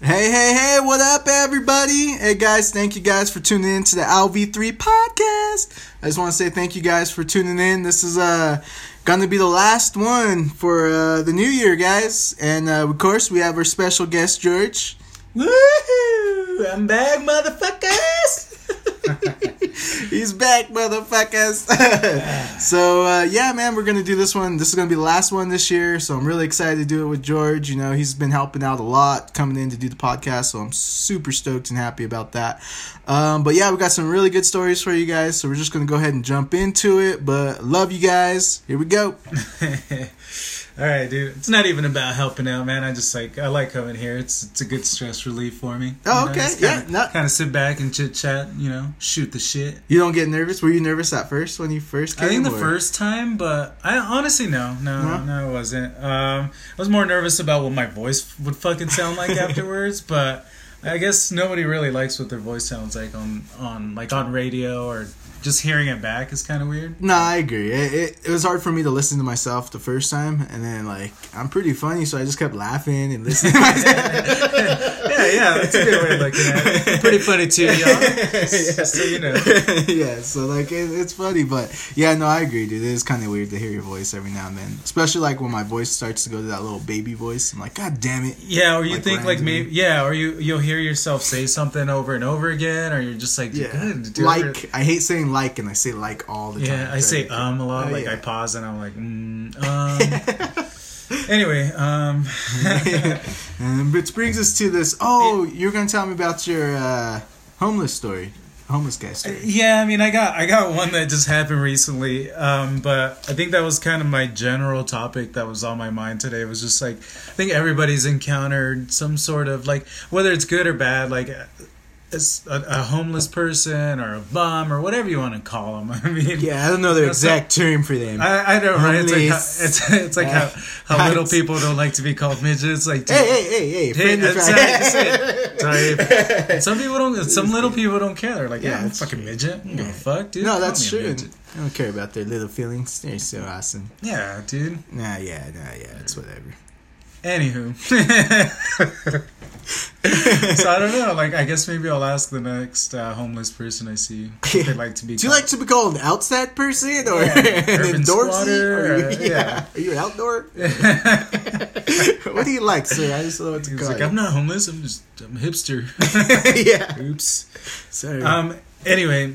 Hey, hey, hey, what up, everybody? Hey, guys, thank you guys for tuning in to the LV3 podcast. I just want to say thank you guys for tuning in. This is uh, going to be the last one for uh, the new year, guys. And uh, of course, we have our special guest, George. Woohoo! I'm back, motherfuckers! He's back, motherfuckers. so uh, yeah, man, we're gonna do this one. This is gonna be the last one this year. So I'm really excited to do it with George. You know, he's been helping out a lot coming in to do the podcast. So I'm super stoked and happy about that. Um, but yeah, we got some really good stories for you guys. So we're just gonna go ahead and jump into it. But love you guys. Here we go. All right, dude. It's not even about helping out, man. I just like I like coming here. It's it's a good stress relief for me. Oh, You know, okay. just Yeah, Kinda, no- kind of sit back and chit chat. You know, shoot the shit. You don't get nervous? Were you nervous at first when you first came? I think the or- first time, but I honestly no, no, No? no, it wasn't. Um, I was more nervous about what my voice would fucking sound like afterwards, but I guess nobody really likes what their voice sounds like on on like on radio or just hearing it back is kind of weird. No, I agree. It, it, it was hard for me to listen to myself the first time, and then like I'm pretty funny, so I just kept laughing and listening. to myself. yeah, yeah, that's a good way of looking at it. Pretty funny too, y'all. Just so you know. yeah, so like it, it's funny, but yeah, no, I agree, dude. It is kind of weird to hear your voice every now and then, especially like when my voice starts to go to that little baby voice. I'm like, God damn it! Yeah, or you Like think like randomly. maybe yeah, or you you'll hear yourself say something over and over again, or you're just like Yeah, "God, dude, like I hate saying like, and I say like all the time. Yeah, I say um a lot. Oh, like yeah. I pause and I'm like, mm, um. anyway, um, um, which brings us to this. Oh, you're gonna tell me about your uh, homeless story, homeless guy story. yeah, I mean, I got I got one that just happened recently, um, but I think that was kind of my general topic that was on my mind today. It was just like I think everybody's encountered some sort of like whether it's good or bad, like. A, a homeless person or a bum or whatever you want to call them. I mean, Yeah, I don't know the exact term for them. I, I know, right? It's like, how, it's, it's like how, how Uh, little people don't like to be called midgets. Like, dude, hey, hey, hey, hey! Hey, friend that's mine. right, Sorry. Some people don't. Some little people don't care. They're like, Yeah, yeah, I'm fucking midget. I don't fuck, dude. No, that's true. I don't care about their little feelings. They're so awesome. Yeah, dude. Nah, yeah, nah, yeah. It's whatever. Anywho. so I don't know. Like, I guess maybe I'll ask the next uh, homeless person I see if they'd like to be. Do you called- like to be called an outside person or Yeah, an indoorsy? Or uh, yeah. yeah. Are you an outdoor? what do you like, sir? I just don't know what to He's call like, you. I'm not homeless. I'm just I'm a hipster. yeah. Oops. Sorry. Um. Anyway,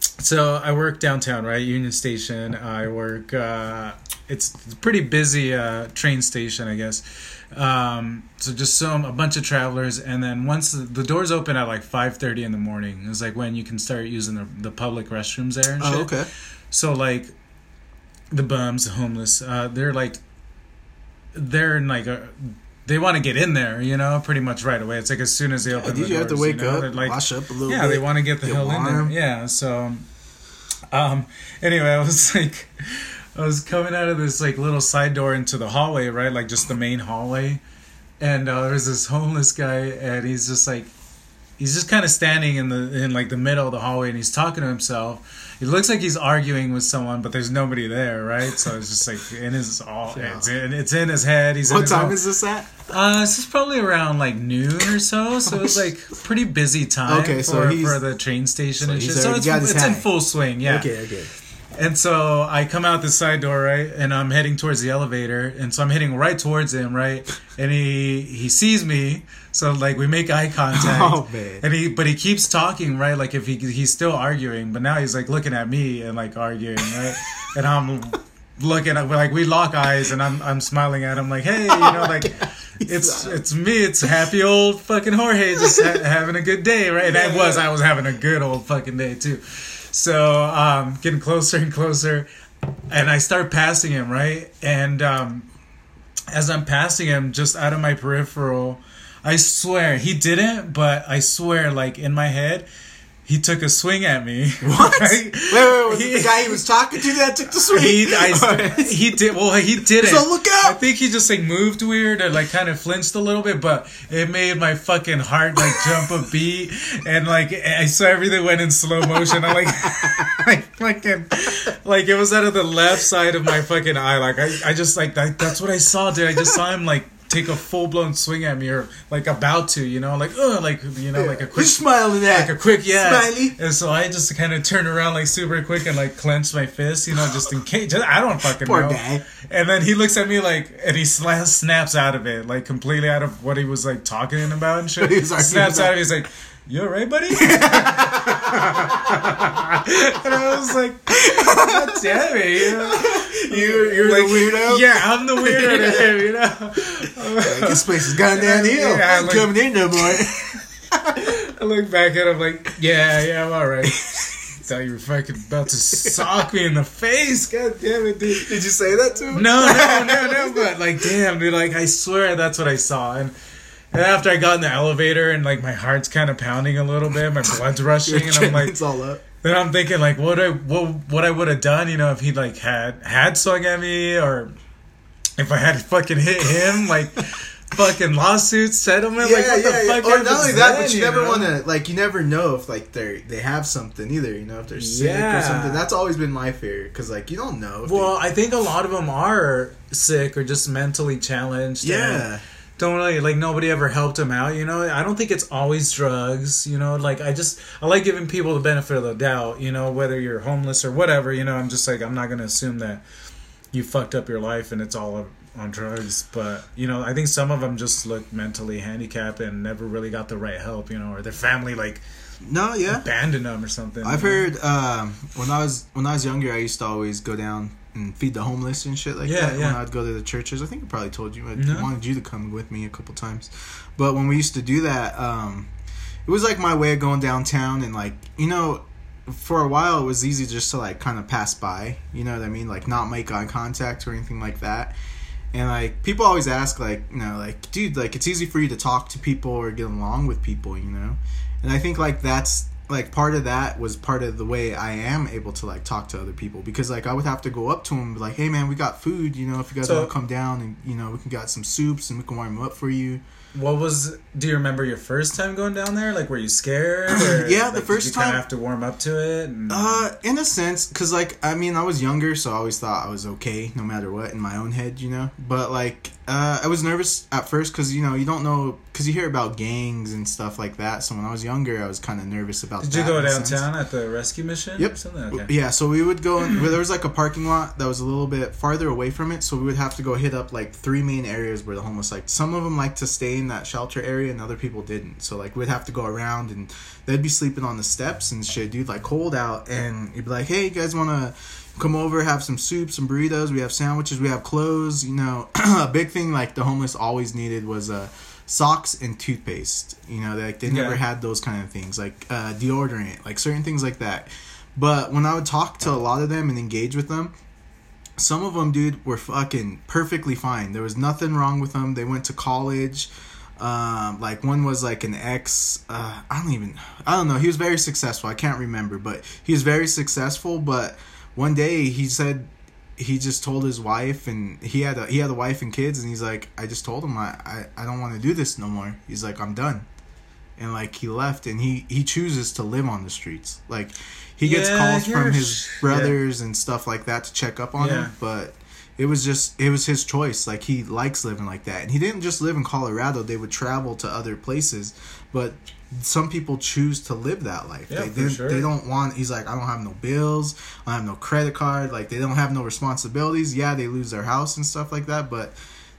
so I work downtown, right? Union Station. I work. Uh, it's a pretty busy uh, train station, I guess. Um, so just some a bunch of travelers, and then once the, the doors open at like five thirty in the morning, it's like when you can start using the, the public restrooms there and shit. oh, okay. So like the bums, the homeless, uh, they're like they're in like a, they want to get in there, you know, pretty much right away. It's like as soon as they open. Did the you have to doors, wake know, up, like, wash up a little yeah, bit? they want to get the get hell in there. Yeah, so um anyway, I was like I was coming out of this like little side door into the hallway, right? Like just the main hallway. And uh, there's this homeless guy and he's just like he's just kind of standing in the in like the middle of the hallway and he's talking to himself. It looks like he's arguing with someone, but there's nobody there, right? So it's just like in his all Yeah. it's in it's in his head. He's What time is this at? uh, this is probably around like noon or so, so it's like pretty busy time Okay, for, so for the train station so and shit. So it's, it's in full swing, yeah. Okay, okay. And so I come out the side door, right, and I'm heading towards the elevator, and so I'm heading right towards him, right, and he he sees me, so like we make eye contact, Oh, man. and he but he keeps talking, right, like if he he's still arguing, but now he's like looking at me and like arguing, right, and I'm looking at like we lock eyes, and I'm I'm smiling at him like, hey, you know, oh, like. It's it's me. It's happy old fucking Jorge just ha- having a good day, right? And I was I was having a good old fucking day too. So um, getting closer and closer, and I start passing him right, and um, as I'm passing him, just out of my peripheral, I swear he didn't, but I swear, like in my head, he took a swing at me. What? Right? Wait, wait, wait, was it He- the guy he was talking to that took the swing? He, I, he did. Well, he didn't. So look out! I think he just like moved weird and like kind of flinched a little bit, but it made my fucking heart like jump a beat, and like I saw everything went in slow motion. I like, like fucking, like it was out of the left side of my fucking eye. Like I, I just like that, that's what I saw, dude. I just saw him like take a full blown swing at me or like about to, you know, like oh, like you know, like a quick smiling at? like a quick yeah. Smiley. And so I just kind of turn around like super quick and like clench my fist, you know, just in case. Just, I don't fucking Poor know. guy. And then he looks at me like, and he sla- snaps out of it, like completely out of what he was like talking about and shit. He snaps out of it. He's like, "You alright, buddy?" and I was like, "God damn it!" You know? You, you're Like, the weirdo. Yeah, I'm the weirdo to him, you know. Like, this place is gone downhill. Yeah, I'm like- coming in no more. I look back at him like, yeah, yeah, I'm alright. Thought you were fucking about to sock me in the face. God damn it, dude. Did you say that to him? No, no, no, no. But like, damn, dude. Like, I swear that's what I saw. And and after I got in the elevator and like my heart's kind of pounding a little bit, my blood's rushing, and I'm like, it's all up. Then I'm thinking like, what I what what I would have done, you know, if he like had had swung at me or if I had fucking hit him, like. Fucking lawsuits, settlement, like what the fuck Or not only that, then, but you, never know? want to like you never know if like they they have something either. You know if they're sick Yeah. or something. That's always been my fear because like you don't know. Well, I think a lot of them are sick or just mentally challenged. and yeah, Don't really like nobody ever helped him out. You know, I don't think it's always drugs. You know, like I just I like giving people the benefit of the doubt. You know, whether you're homeless or whatever. You know, I'm just like I'm not gonna assume that you fucked up your life and it's all on drugs. But you know, I think some of them just look mentally handicapped and never really got the right help. You know, or their family like no, yeah. abandoned them or something. I've heard um, when I was when I was younger, I used to always go down and feed the homeless and shit like Yeah, that. yeah. When I'd go to the churches, I think I probably told you I No. wanted you to come with me a couple times. But when we used to do that, um, it was like my way of going downtown and like you know. For a while, it was easy just to like kind of pass by. You know what I mean? Like not make eye contact or anything like that. And like people always ask, like you know, like dude, like it's easy for you to talk to people or get along with people, you know. And I think like that's like part of that was part of the way I am able to like talk to other people because like I would have to go up to them and be like, hey man, we got food, you know, if you guys So- want to come down and you know we can got some soups and we can warm them up for you. What was? Do you remember your first time going down there? Like, were you scared? Or, Yeah, the like, first did you kind time- of have to warm up to it. And, Uh, in a sense, cause like I mean I was younger, so I always thought I was okay no matter what in my own head, you know. But like uh, I was nervous at first because you know you don't know because you hear about gangs and stuff like that. So when I was younger, I was kind of nervous about. did that you go in a sense. downtown at the rescue mission? Yep. Okay. Yeah, so we would go in, where there was like a parking lot that was a little bit farther away from it, so we would have to go hit up like three main areas where the homeless like some of them like to stay in that shelter area and other people didn't. So like we'd have to go around and they'd be sleeping on the steps and shit, dude, like cold out and you'd be like, "Hey, you guys want to come over, have some soup, some burritos, we have sandwiches, we have clothes, you know." a big thing like the homeless always needed was uh socks and toothpaste. You know, like they never Yeah. had those kind of things, like uh, deodorant, like certain things like that. But when I would talk to a lot of them and engage with them, some of them, dude, were fucking perfectly fine. There was nothing wrong with them. They went to college. Um, like one was like an ex. Uh, I don't even. I don't know. He was very successful. I can't remember, but he was very successful. But one day he said he just told his wife, and he had a he had a wife and kids, and he's like, I just told him I I, I don't want to do this no more. He's like, I'm done and like he left and he he chooses to live on the streets like he gets Yeah, calls from his brothers and stuff like that to check up on Yeah. him but it was just it was his choice. Like he likes living like that. And he didn't just live in colorado. They would travel to other places. But some people choose to live that life. Yeah, they, for they, sure. they don't want he's like i don't have no bills. I have no credit card. Like they don't have no responsibilities. Yeah they lose their house and stuff like that but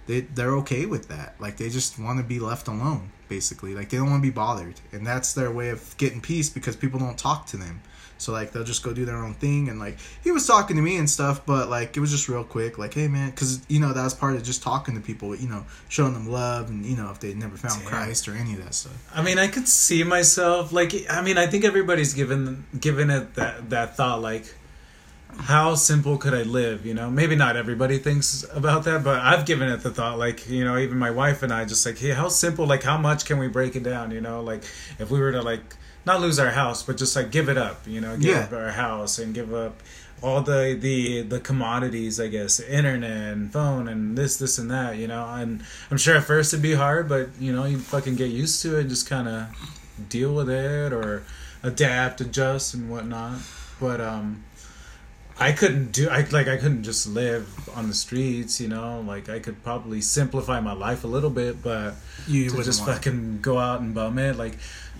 they they're okay with that. Like they just want to be left alone, basically. Like they don't want to be bothered, and that's their way of getting peace because people don't talk to them. So like they'll just go do their own thing, and like he was talking to me and stuff, but like it was just real quick, like hey man, because you know that was part of just talking to people, you know, showing them love, and you know if they never found Damn. Christ or any of that stuff. I mean, I could see myself like. I mean, I think everybody's given given it that that thought like, how simple could I live? You know, maybe not everybody thinks about that, but I've given it the thought like, you know, even my wife and I just like, hey, how simple? Like, how much can we break it down? You know, like if we were to like not lose our house, but just like give it up. You know, give Yeah. up our house and give up all the the the commodities i guess internet and phone and this this and that you know and i'm sure at first it'd be hard but you know you fucking get used to it and just kind of deal with it or adapt adjust and whatnot but um I couldn't do I like I couldn't just live on the streets, you know. Like I could probably simplify my life a little bit, but You to just fucking go out and bum it, like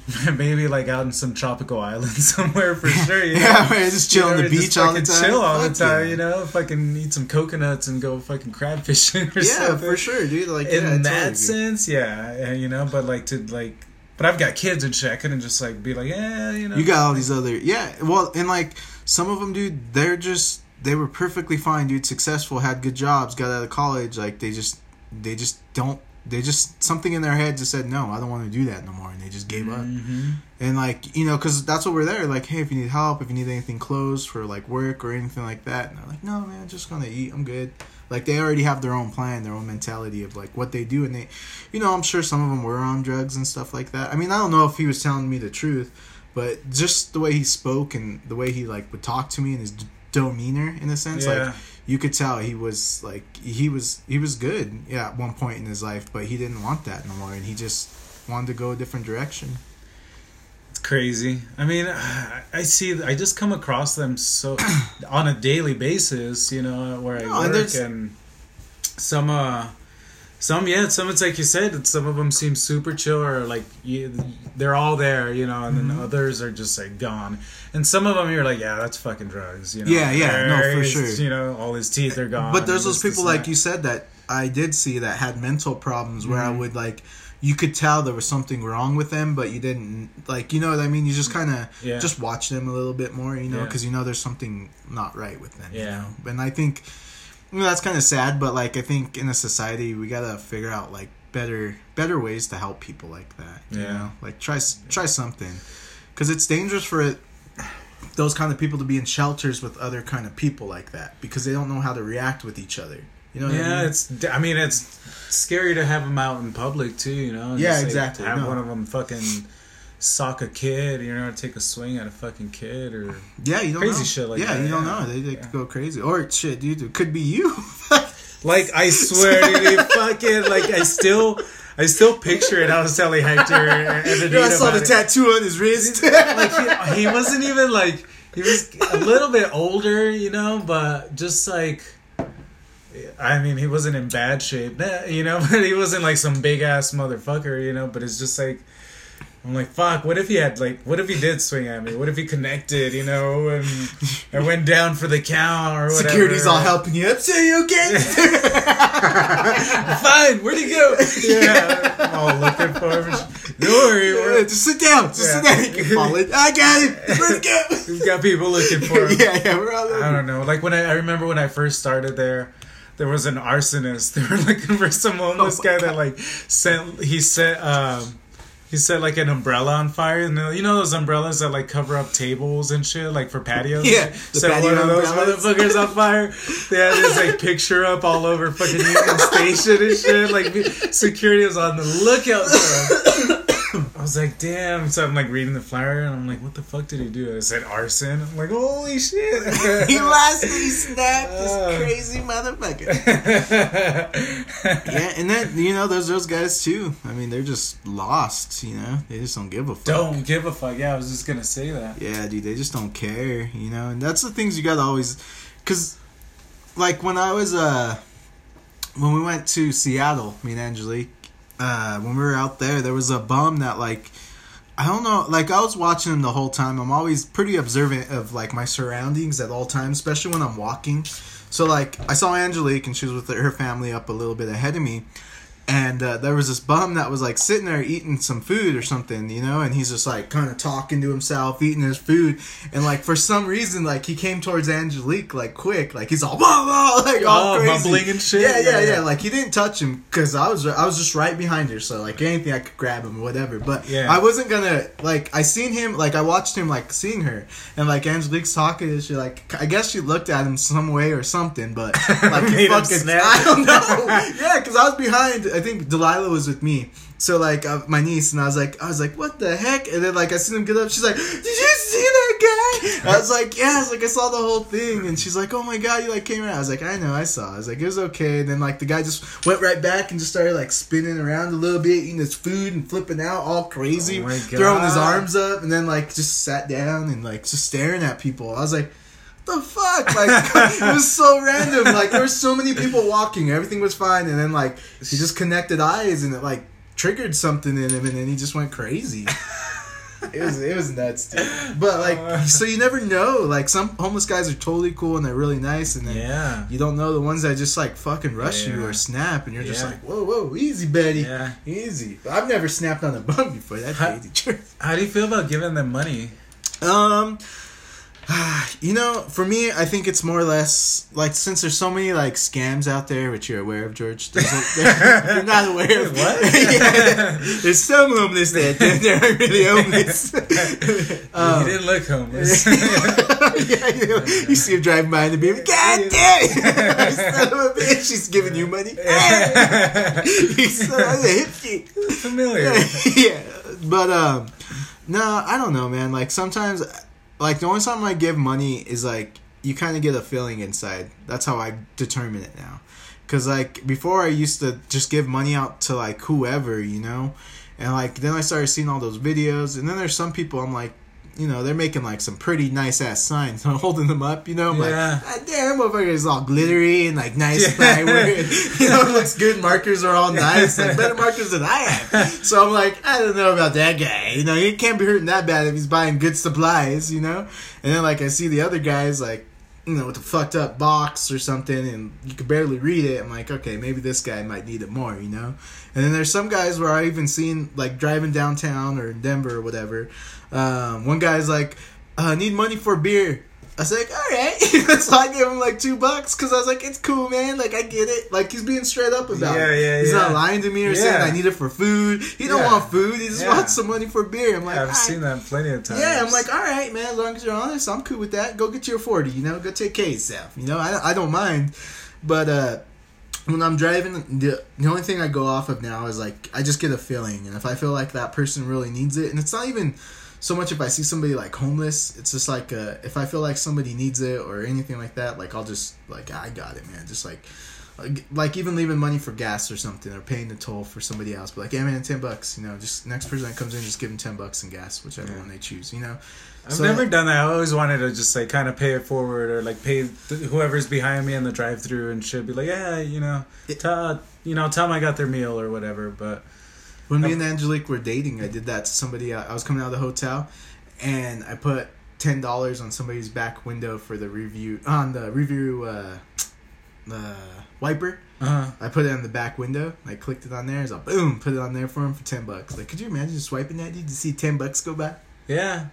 maybe like out in some tropical island somewhere for sure. You know? Yeah, man, just chill on the beach all the time. Chill all the time, yeah. you know. Fucking eat some coconuts and go fucking crab fishing or Yeah, something. for sure, dude. Like In yeah, totally that agree. sense, yeah, you know. But like to like, but I've got kids and shit. I couldn't just like be like, yeah, you know. You got all these other yeah. Well, and like some of them, dude, they're just they were perfectly fine, dude. Successful, had good jobs, got out of college. Like they just they just don't. They just something in their head just said no. I don't want to do that no more, and they just gave up. Mhm. And like you know, because that's what we're there. Like, hey, if you need help, if you need anything closed for like work or anything like that, and they're like, no, man, I'm just gonna eat. I'm good. Like they already have their own plan, their own mentality of like what they do, and they, you know, I'm sure some of them were on drugs and stuff like that. I mean, I don't know if he was telling me the truth, but just the way he spoke and the way he like would talk to me and his demeanor, in a sense, Yeah. like you could tell he was like he was he was good, yeah, at one point in his life, but he didn't want that no more, and he just wanted to go a different direction. It's crazy. I mean, I see. I just come across them so on a daily basis. You know, where I No, work and some, uh, some yeah, some it's like you said. Some of them seem super chill or like you, they're all there. You know, and Mm-hmm. then others are just like gone. And some of them you're like, yeah, that's fucking drugs. You know, Yeah, yeah, no, for sure. You know, all his teeth are gone. But there's those people like that. you said that I did see that had mental problems where I Mhm. would like you could tell there was something wrong with them, but you didn't like you know what I mean. You just kind of Yeah. just watch them a little bit more, you know, Yeah. because you know there's something not right with them. You Yeah. know? and I think you know, that's kind of sad, but like I think in a society we gotta figure out like better better ways to help people like that. You Yeah. know, like try try something because it's dangerous for it those kind of people to be in shelters with other kind of people like that because they don't know how to react with each other. You know what I Yeah, mean? it's. I mean, it's scary to have them out in public too. You know. Yeah, Just, like, exactly, Have no. one of them fucking sock a kid. You know, take a swing at a fucking kid, or Yeah, you don't Crazy know. shit like yeah, that, you don't yeah. know. They, Yeah. go crazy. Or shit, dude, it could be you. like I swear, dude, fucking like I still, I still picture it. I was telling Hector and I saw the it. tattoo on his wrist. like he, he wasn't even like he was a little bit older, you know, but just like I mean, he wasn't in bad shape, you know, but he wasn't like some big ass motherfucker, you know. But it's just like I'm like, fuck. What if he had like, what if he did swing at me? What if he connected, you know, and I went down for the count or whatever? Security's all helping you up. So you okay? Fine, where'd he go? Yeah, I'm all looking for him. Don't worry, Yeah, just sit down. Just sit down. You can fall in. I got it. Let's go. we've got people looking for him. yeah, yeah, we're all over. I don't know. Like when I, I remember when I first started there, there was an arsonist. They were looking for some homeless Oh guy that like sent. He sent, Um, he set like an umbrella on fire, and uh, you know those umbrellas that like cover up tables and shit, like for patios. Yeah, the set patio one of those umbrellas. motherfuckers on fire. They had this like picture up all over fucking Union Station and shit. Like security was on the lookout for him. I was like, damn. So I'm like reading the flyer, and I'm like, what the fuck did he do? I said arson. I'm like, holy shit. He. He snapped. This Oh. crazy motherfucker. Yeah, and then you know, there's those guys too. I mean, they're just lost. You know, they just don't give a fuck. Don't give a fuck. Yeah, I was just gonna say that. Yeah, dude, they just don't care, you know. And that's the things you gotta always, cause, like when I was uh, when we went to Seattle, me and Angelique, uh, when we were out there, there was a bum that like, I don't know, like I was watching him the whole time. I'm always pretty observant of like my surroundings at all times, especially when I'm walking. So like, I saw Angelique and she was with her family up a little bit ahead of me. And uh, there was this bum that was like sitting there eating some food or something, you know, and he's just like kind of talking to himself, eating his food, and like for some reason, like he came towards Angelique like quick, like he's all blah, blah, like all Oh, crazy, mumbling and shit? Yeah, yeah, Yeah, yeah. yeah. Like he didn't touch him because I was I was just right behind her, so like anything I could grab him, or whatever. But Yeah. I wasn't gonna like I seen him like I watched him like seeing her, and like Angelique's talking and she like I guess she looked at him some way or something, but like he fucking. I don't know. yeah, because I was behind. I think Delilah was with me. So like uh, my niece and I was like I was like what the heck? And then like I seen him get up. She's like did you see that guy? I was like yeah I was like I saw the whole thing. And she's like oh my god you like came around. I was like I know I saw. I was like it was okay. And then like the guy just went right back and just started like spinning around a little bit eating his food and flipping out all crazy Oh throwing his arms up and then like just sat down and like just staring at people. I was like the fuck? Like it was so random. Like there were so many people walking, everything was fine, and then like he just connected eyes and it like triggered something in him, and then he just went crazy. it was it was nuts, dude. But like, so you never know. Like some homeless guys are totally cool and they're really nice, and then Yeah. you don't know the ones that just like fucking rush you or snap, and you're just Yeah. like, whoa, whoa, easy, Betty, Yeah. easy. I've never snapped on a bum before. That's crazy. How do you feel about giving them money? Um, you know, for me, I think it's more or less like since there's so many like scams out there, which you're aware of, George. There, you're not aware of What? yeah, there's some homeless that they aren't really homeless. Um, he didn't look homeless. yeah, you, know, you see him driving by in the beam. God damn it! Son of a bitch, she's giving you money. He's so a hipster. Familiar. yeah, but um, no, I don't know, man. Like sometimes, like the only time I give money is like you kind of get a feeling inside. That's how I determine it now. Cause like before, I used to just give money out to like whoever, you know, and like then I started seeing all those videos, and then there's some people I'm like. You know, they're making like some pretty nice ass signs. I'm holding them up, you know. I'm Yeah. like, God damn, motherfucker is all glittery and like nice Yeah. you know, it looks good. Markers are all nice, like better markers than I have. So I'm like, I don't know about that guy. You know, he can't be hurting that bad if he's buying good supplies. You know, and then like I see the other guys like, you know, with the fucked up box or something, and you could barely read it. I'm like, okay, maybe this guy might need it more. You know, and then there's some guys where I even seen like driving downtown or in Denver or whatever. Um, one guy's like, uh, need money for beer. I was like, all right. so I gave him like two bucks because I was like, it's cool, man. Like I get it. Like he's being straight up about Yeah, it. yeah, He's yeah. not lying to me or saying I need it for food. He don't Yeah. want food. He just Yeah. wants some money for beer. I'm like, I've right. seen that plenty of times. Yeah, I'm like, all right, man. As long as you're honest, I'm cool with that. Go get your forty. You know, go take care of yourself. You know, I, I don't mind. But uh, when I'm driving, the the only thing I go off of now is like I just get a feeling, and if I feel like that person really needs it, and it's not even so much if I see somebody like homeless. It's just like uh, if I feel like somebody needs it or anything like that, like I'll just like I got it, man. Just like. Like, like even leaving money for gas or something or paying the toll for somebody else but like yeah man 10 bucks you know just next person that comes in just give them 10 bucks in gas whichever Yeah. one they choose you know I've So- never done that. I always wanted to just like kind of pay it forward or like pay th- whoever's behind me in the drive-through and should be like, yeah, you know, It- tell you know, tell them I got their meal or whatever. But When me and Angelique were dating, I did that to somebody. uh, I was coming out of the hotel, and I put ten dollars on somebody's back window for the review on the review uh, the wiper. uh, I put it on the back window. I clicked it on there. So boom, put it on there for him for ten bucks. Like, could you imagine just swiping that dude to see ten bucks go by? yeah,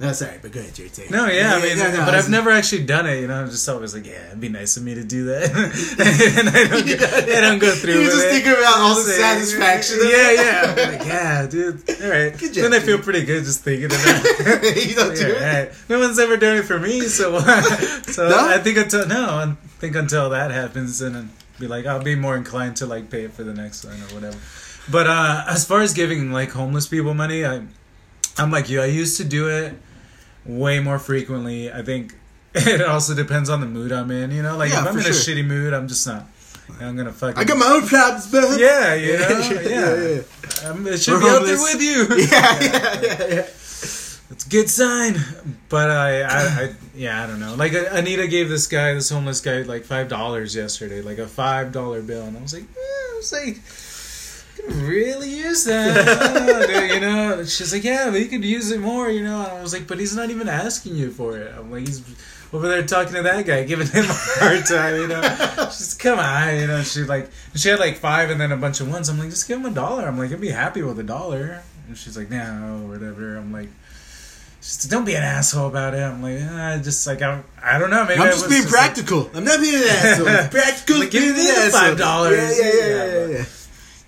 No, sorry, but go ahead, Jerry. no, yeah. I mean, no, no, but I've never actually done it. You know, I'm just always like, yeah, it'd be nice of me to do that, and I don't, go, I don't go through. You just it. think about all the satisfaction Yeah, yeah. I'm like, yeah, dude. All right. Good job, then I feel dude. pretty good just thinking that. you don't do Yeah, it. right. No one's ever done it for me, so so No? I think until no, I think until that happens, and be like, I'll be more inclined to like pay it for the next one or whatever. But uh, as far as giving like homeless people money, I I'm like you. I used to do it way more frequently. I think it also depends on the mood I'm in. You know, like Yeah, if I'm in a shitty mood, I'm just not. I'm gonna fucking. I got my own problems, man. Yeah, you know, Yeah, yeah. yeah, yeah. Um, it should We're be out there with you. Yeah, yeah, yeah, yeah. It's a good sign, but I, I, I, yeah, I don't know. Like Anita gave this guy, this homeless guy, like five dollars yesterday, like a five dollar bill, and I was like, eh, I was like, could really use that, you know. She's like, yeah, but you could use it more, you know. And I was like, but he's not even asking you for it. I'm like, he's over there talking to that guy, giving him a hard time, you know. She's come on, you know. She like, she had like five and then a bunch of ones. I'm like, just give him a dollar. I'm like, I'd be happy with a dollar. And she's like, no, whatever. I'm like. Just don't be an asshole about it. I'm like, ah, just like I'm, I don't know. Maybe I'm just being like- practical. I'm not being an asshole. Practical. Like, give me the $5. Yeah, yeah, yeah, Yeah, yeah, but- yeah.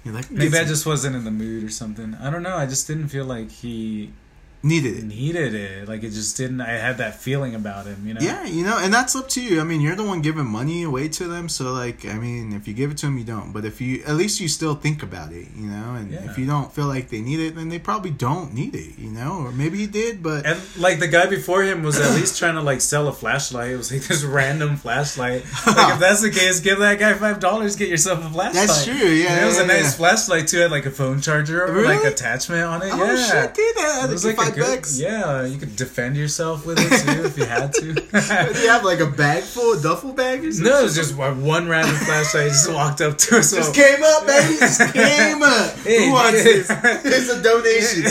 You're like, maybe I just wasn't in the mood or something. I don't know. I just didn't feel like he needed it. needed it. Like it just didn't. I had that feeling about him. You know. Yeah, you know, and that's up to you. I mean, you're the one giving money away to them, so like, I mean, if you give it to them, you don't. But if you, at least you still think about it, you know. And Yeah. if you don't feel like they need it, then they probably don't need it, you know. Or maybe he did, but And like the guy before him was at least trying to like sell a flashlight. It was like this random flashlight. Like if that's the case, give that guy five dollars, get yourself a flashlight. That's true, yeah, And it was yeah, a nice yeah. flashlight too. It Had like a phone charger or Really? like attachment on it. oh yeah. shit, dude, that, It was like Good. Yeah, you could defend yourself with it too if you had to. Do you have like a bag full, a duffel bag or something? no, it was just one one random flashlight. Just walked up to us. Just came up, baby. Just came up. Hey, Who wants this? It's a donation.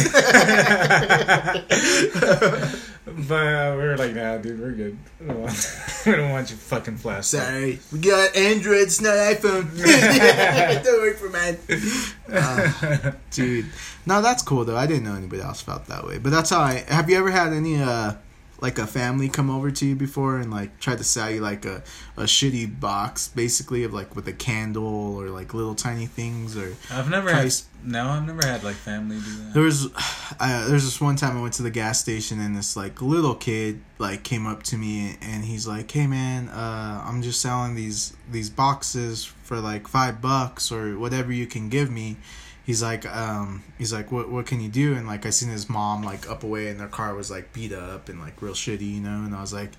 But uh, we were like, nah, dude, we're good. We don't want, we don't want your fucking flashlight. Sorry, we got Android. It's not iPhone. Don't work for mine. Uh, dude, no, that's cool though. I didn't know anybody else felt that way, but that's how I. Have you ever had any uh like a family come over to you before and like try to sell you like a a shitty box, basically of like with a candle or like little tiny things or I've never had. No, I've never had like family do that. There was, uh, there was this one time I went to the gas station and this like little kid like came up to me and he's like, "Hey man, uh, I'm just selling these these boxes for like five bucks or whatever you can give me." He's like, um, he's like, "What what can you do?" And like I seen his mom like up away and their car was like beat up and like real shitty, you know. And I was like.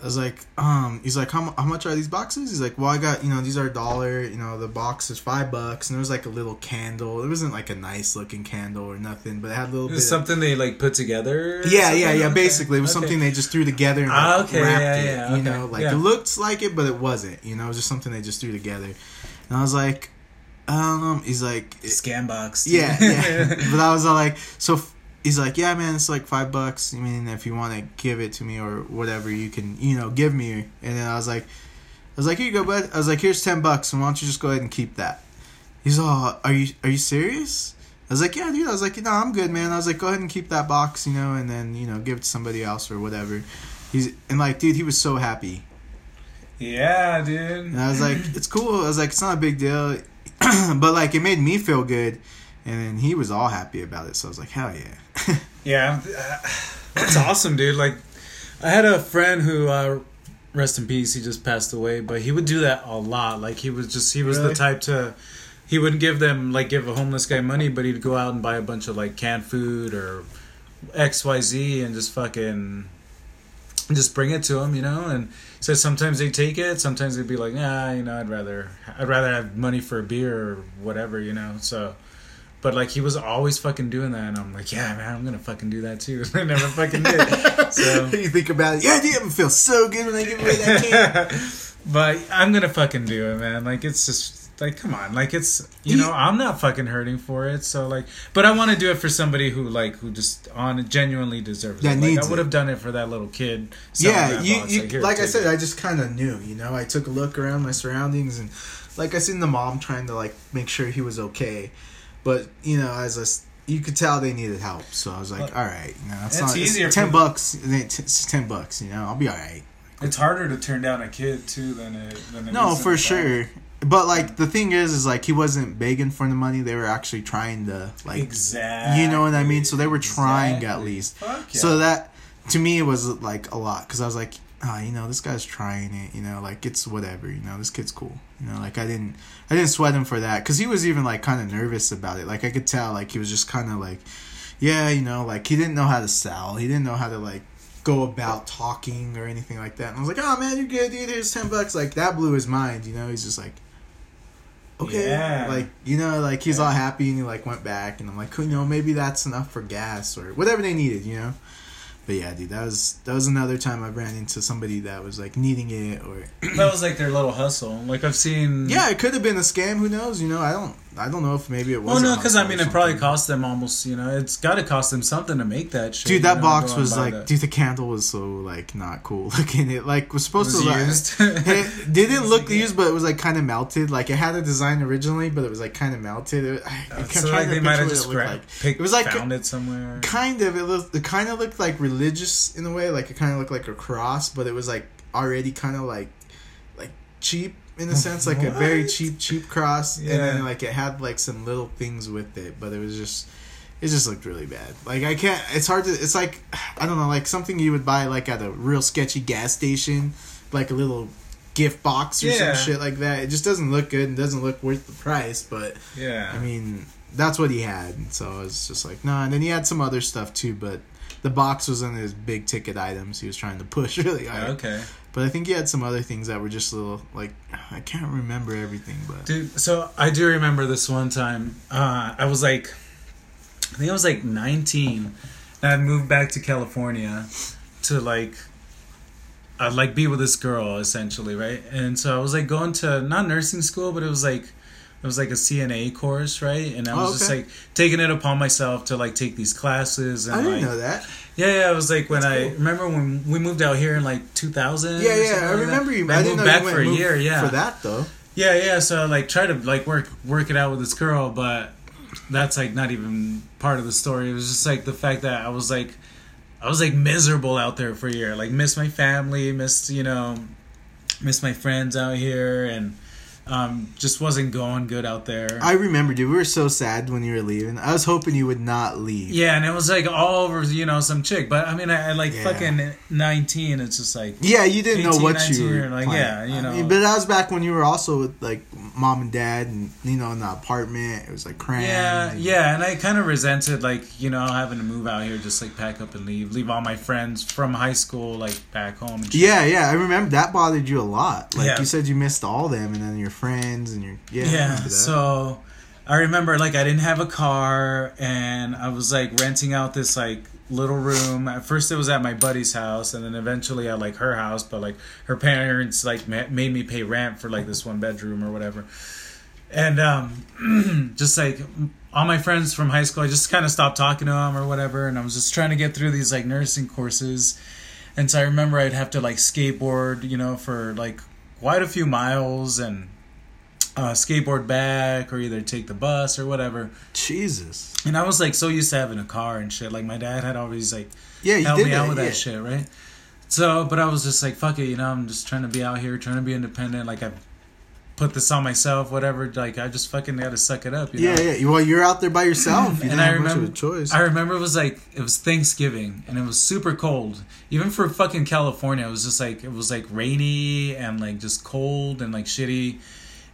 I was like, um, he's like, how, how much are these boxes? He's like, well, I got, you know, these are a dollar, you know, the box is five bucks, and there was like a little candle. It wasn't like a nice looking candle or nothing, but it had a little it something they like put together? yeah, yeah, yeah. Okay, Basically, it was okay. something they just threw together and like, Ah, okay, wrapped yeah, it. yeah, You know, like it looked like it, but it wasn't. You know, it was just something they just threw together. And I was like, um, he's like, Scam box. yeah, yeah. but I was all like, so f- he's like, yeah, man, it's like five bucks. I mean, if you want to give it to me or whatever, you can, you know, give me. And then I was like, I was like, here you go, bud. I was like, here's ten bucks, and why don't you just go ahead and keep that? He's all, are you, are you serious? I was like, yeah, dude. I was like, no, I'm good, man. I was like, go ahead and keep that box, you know, and then you know, give it to somebody else or whatever. He's and like, dude, he was so happy. yeah, dude. And I was like, it's cool. I was like, it's not a big deal. but like, it made me feel good. And then he was all happy about it. So I was like, hell yeah. Yeah, uh, that's awesome, dude. Like, I had a friend who, uh, rest in peace, he just passed away, but he would do that a lot. Like, he was just, he was Really? the type to, he wouldn't give them, like, give a homeless guy money, but he'd go out and buy a bunch of, like, canned food or XYZ and just fucking, just bring it to him, you know? And so sometimes they take it, sometimes they'd be like, nah, you know, I'd rather, I'd rather have money for a beer or whatever, you know? So, but like he was always fucking doing that, and I'm like, yeah, man, I'm gonna fucking do that too. I never fucking did. So, you think about it, yeah, dude, I'm feel so good when I give away that can. but I'm gonna fucking do it, man. Like it's just like, come on, like it's you know, I'm not fucking hurting for it. So like, but I want to do it for somebody who like who just on genuinely deserves That it. Like I would have done it for that little kid. yeah, you, you here, like I said, it. I just kind of knew, you know. I took a look around my surroundings, and like I seen the mom trying to like make sure he was okay, but you know, as a you could tell they needed help, so I was like, all right, you know, it's, not, it's easier ten bucks. It's ten bucks, you know. I'll be all right. It's harder to turn down a kid too than it. Than it No, for sure. But like the thing is, is like he wasn't begging for the money. They were actually trying to like, Exactly. you know what I mean. So they were trying at least. Yeah. So that to me it was like a lot because I was like, ah, you know, this guy's trying it. You know, like it's whatever. You know, this kid's cool. You know, like I didn't, I didn't sweat him for that because he was even like kind of nervous about it. Like I could tell, like he was just kind of like, yeah, you know, like he didn't know how to sell. He didn't know how to like go about talking or anything like that. And I was like, oh man, you're good, dude. Here's ten bucks. Like that blew his mind. You know, he's just like. Okay, Yeah. like you know, like he's Yeah. all happy and he like went back, and I'm like, you know, maybe that's enough for gas or whatever they needed, you know. But yeah, dude, that was that was another time I ran into somebody that was like needing it, or that was like their little hustle. Like I've seen. yeah, it could have been a scam. Who knows? You know, I don't I don't know if maybe it was. Well, no, because I mean, it probably cost them almost. You know, it's got to cost them something to make that shit. Dude, you that know, box was like, that. dude, the candle was so like not cool looking. It like was supposed was to like, used. it didn't look Yeah. used, but it was like kind of melted. Like it had a design originally, but it was like kind of melted. It, I, I Uh, so like they might have just it like. picked, It was like- found it somewhere. kind of it looked it kind of looked like religious in a way like it kind of looked like a cross but it was like already kind of like like cheap in a sense like a very cheap cheap cross and then like it had like some little things with it but it was just it just looked really bad like i can't it's hard to it's like i don't know like something you would buy like at a real sketchy gas station like a little gift box or Yeah. some shit like that it just doesn't look good and doesn't look worth the price but Yeah. I mean, that's what he had. So I was just like, no. And then he had some other stuff too, but the box was on his big ticket items he was trying to push really hard. okay. But I think he had some other things that were just a little, like, I can't remember everything, but. Dude, so I do remember this one time. Uh, I was like, I think I was like 19, And I'd moved back to California to like I'd like be with this girl essentially, right? And so I was like going to not nursing school, but it was like it was like a CNA course, right? And I was Oh, just like taking it upon myself to like take these classes and I didn't like know that. yeah, yeah. It was like when That's I cool. remember when we moved out here in like 2000. Yeah, yeah, I remember you. I I didn't moved back for a year. Yeah, for that though. yeah, yeah. So like try to like work work it out with this girl, but that's like not even part of the story. It was just like the fact that I was like I was like miserable out there for a year. Like missed my family, missed you know, missed my friends out here, and um, just wasn't going good out there. I remember, dude. We were so sad when you were leaving. I was hoping you would not leave. yeah, and it was like all over you know some chick. But I mean, I, I like Yeah. fucking nineteen. It's just like Yeah, you didn't know 18, what 19, you were like, planning. yeah, you I know. mean, but that was back when you were also with like mom and dad, and you know, in the apartment. It was like cramped. Yeah, and- yeah, and I kind of resented like you know having to move out here, just like pack up and leave, leave all my friends from high school like back home. Yeah, yeah, I remember that bothered you a lot. Like Yeah. you said, you missed all them, and then your friends and your yeah. Yeah. So I remember like I didn't have a car, and I was like renting out this like little room. At first, it was at my buddy's house, and then eventually at like her house. But like her parents like ma- made me pay rent for like this one bedroom or whatever. And um, just like all my friends from high school, I just kind of stopped talking to them or whatever, and I was just trying to get through these like nursing courses. And so I remember I'd have to like skateboard, you know, for like quite a few miles and uh, skateboard back or either take the bus or whatever. Jesus. And I was like so used to having a car and shit. Like my dad had always like Yeah, helped did me that, out with yeah. that shit, right? So, but I was just like, fuck it, you know, I'm just trying to be out here, trying to be independent. Like I put this on myself, whatever. Like I just fucking got to suck it up, you know? Yeah, yeah. Well, you're out there by yourself. You and didn't I have much remember, of a choice. I remember it was like it was Thanksgiving and it was super cold. Even for fucking California, it was just like it was like rainy and like just cold and like shitty.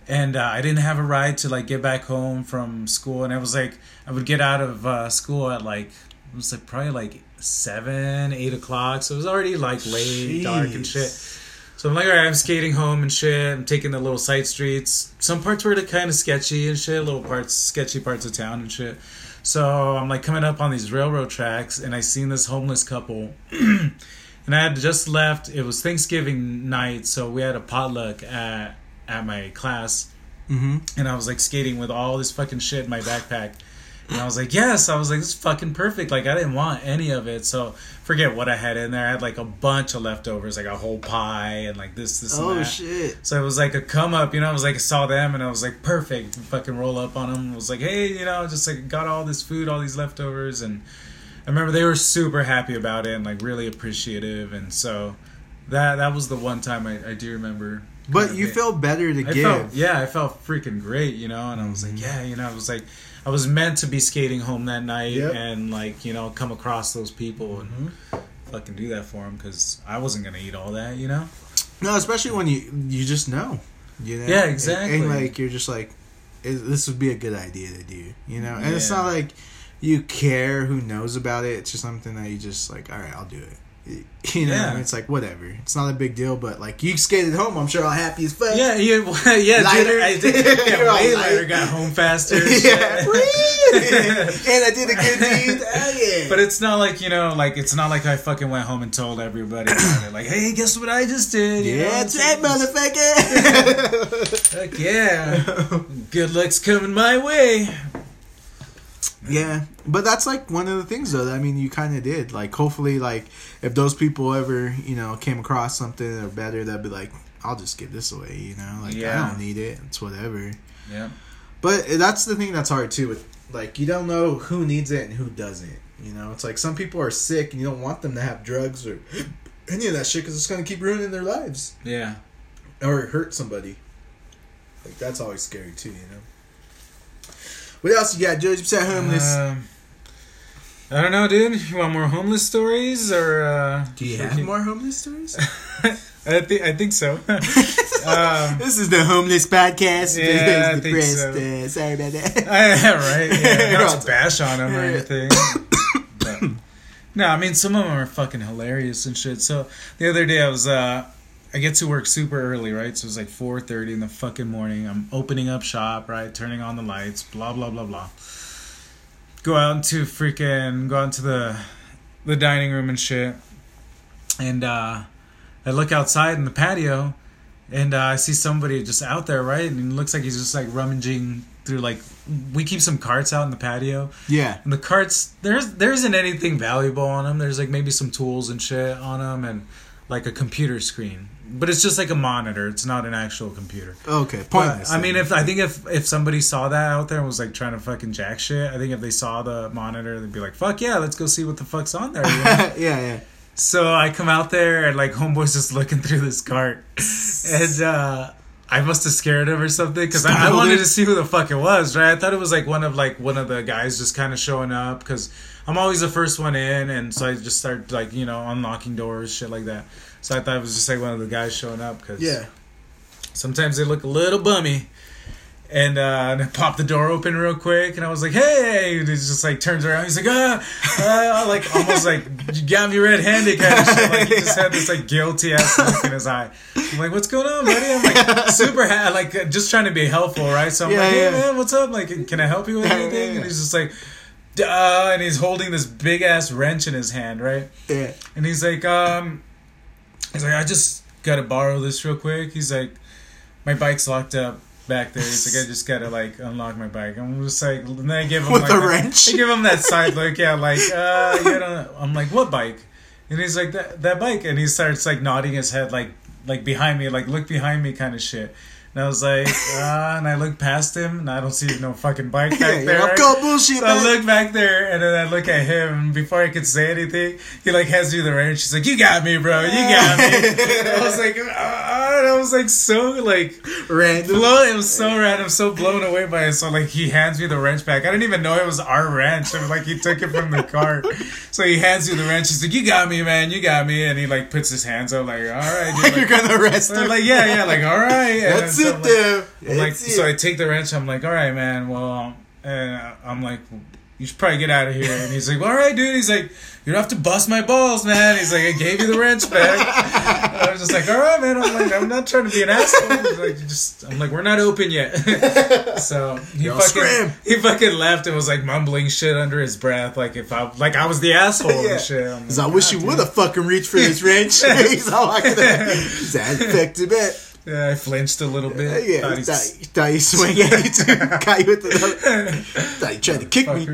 And uh, I didn't have a ride to like get back home from school, and I was like, I would get out of uh, school at like it was like probably like seven, eight o'clock, so it was already like late, dark and shit. So I'm like, all right, I'm skating home and shit. I'm taking the little side streets. Some parts were like kind of sketchy and shit. Little parts, sketchy parts of town and shit. So I'm like coming up on these railroad tracks, and I seen this homeless couple, and I had just left. It was Thanksgiving night, so we had a potluck at at my class, hmm and I was like skating with all this fucking shit in my backpack. And I was like, yes. I was like, this is fucking perfect. Like, I didn't want any of it. So, forget what I had in there. I had like a bunch of leftovers, like a whole pie and like this, this, and Oh that. shit. So it was like a come up, you know. I was like, I saw them and I was like, perfect. Fucking roll up on them. I was like, hey, you know, just like got all this food, all these leftovers, and I remember they were super happy about it and like really appreciative. And so that that was the one time I, I do remember. But you felt better to I give. felt yeah, I felt freaking great, you know. And I was like, yeah, you know, I was like, I was meant to be skating home that night Yep. and like you know come across those people and Mhm. fucking do that for them because I wasn't gonna eat all that, you know. No, especially when you you just know. You know? Yeah, And- exactly. And, like you're just like, this would be a good idea to do. You know, and it's not like you care who knows about it. It's just something that you just like. All right, I'll do it. You know, Yeah. it's like whatever. It's not a big deal, but like you skated home. I'm sure all happy as fuck. Yeah, yeah, yeah, Lighter. dude. I did, You're yeah, all way light. Got home faster. yeah. and I did a good deed. Oh, yeah. But it's not like you know, like it's not like I fucking went home and told everybody about it. Like, hey, guess what I just did? You know, yeah, it's that's right, motherfucker. Heck yeah, good luck's coming my way. Yeah, but that's like one of the things though. that, I mean, you kind of did. Like, hopefully, like if those people ever, you know, came across something or better, that'd be like, I'll just give this away. You know, like Yeah. I don't need it. It's whatever. Yeah, But eh, that's the thing that's hard too. With like, you don't know who needs it and who doesn't. You know, it's like some people are sick and you don't want them to have drugs or any of that shit because it's gonna keep ruining their lives yeah. or hurt somebody. Like that's always scary too. You know. What else you got, George? Besides homeless. Um, I don't know, dude. You want more homeless stories or? Uh, Do you have we- more homeless stories? I think I think so. um, this is the homeless podcast. Yeah, I think so. Uh, sorry about that. yeah, right. Yeah, Right. to bash on them or anything. But, no, I mean some of them are fucking hilarious and shit. So the other day I was uh I get to work super early, right? So it's like four thirty in the fucking morning. I'm opening up shop, right? Turning on the lights, blah blah blah blah. Go out into freaking go out into the the dining room and shit. And uh, I look outside in the patio, and uh, I see somebody just out there, right? And it looks like he's just like rummaging through like we keep some carts out in the patio, Yeah. and the carts there's there isn't anything valuable on them. There's like maybe some tools and shit on them, and like a computer screen. But it's just like a monitor. It's not an actual computer. Okay. But, Pointless. I mean, if I think if if somebody saw that out there and was like trying to fucking jack shit, I think if they saw the monitor, they'd be like, "Fuck yeah, let's go see what the fuck's on there." you know? yeah, yeah. so I come out there and like homeboy's just looking through this cart, and uh, I must have scared him or something because I, I wanted to see who the fuck it was. Right? I thought it was like one of like one of the guys just kind of showing up because I'm always the first one in, and so I just start like you know unlocking doors, shit like that. So I thought it was just like one of the guys showing up because Yeah. sometimes they look a little bummy. And, uh, and I popped the door open real quick, and I was like, "Hey!" And he just like turns around. He's like, "Ah!" ah," like almost like you got me red-handed kind of shit. Like he just had this like guilty ass look in his eye. I'm like, "What's going on, buddy?" I'm like super ha- like uh, just trying to be helpful, right? So I'm Yeah, like, "Hey yeah. man, what's up? Like, can I help you with anything?" And he's just like, "Duh," and he's holding this big ass wrench in his hand, right? Yeah. And he's like, um, he's like, I just gotta borrow this real quick. He's like, my bike's locked up back there. He's like, I just gotta like unlock my bike. I'm just like, and then I give him With like that- wrench? I give him that side look, yeah, like, uh, you know, I'm like, what bike? And he's like, that that bike, and he starts like nodding his head, like like behind me, like look behind me, kind of shit. And I was like, uh, and I look past him, and I don't see no fucking bike back Yeah, there. you're go bullshit, So I look back there and then I look at him and before I could say anything, he like hands me the wrench. She's like, "You got me, bro. You got me." I was like, ah, and I was like so like Random. blown. It was so random, so blown away by it. So like he hands me the wrench back. I didn't even know it was our wrench. I was like he took it from the cart. So he hands you the wrench. He's like, "You got me, man. You got me." And he like puts his hands up like, "All right." dude." You're gonna arrest I'm him. like, yeah, yeah, like all right. And That's so it, like- there. I'm like, so I take the wrench. I'm like, all right, man. Well, and I'm like, you should probably get out of here. And he's like, all right, dude. He's like, you don't have to bust my balls, man. He's like, I gave you the wrench back. I was just like, all right, man. I'm like, I'm not trying to be an asshole. He's like, just, I'm like, we're not open yet. so he Yo, fucking, scram. he fucking left and was like mumbling shit under his breath, like if I, like I was the asshole Yeah. and shit. Like, I wish you ah, would have fucking reached for this wrench. He's all like that. He's effective it. Yeah, I flinched a little bit. Yeah, Thought he he's- thought, he thought he swing at you too. With the. Thought he tried to kick me.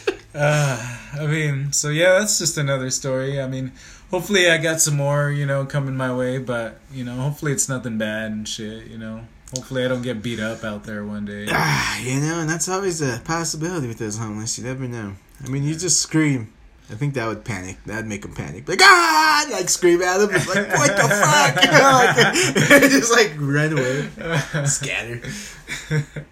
Uh, I mean, so yeah, that's just another story. I mean, hopefully I got some more, you know, coming my way, but you know, hopefully it's nothing bad and shit. You know, hopefully I don't get beat up out there one day. Ah, you know, and that's always a possibility with those homeless. You never know. I mean, you just scream. I think that would panic. That'd make them panic. Like ah, like scream at them. Like what the fuck? You know, like, just like run away, scatter.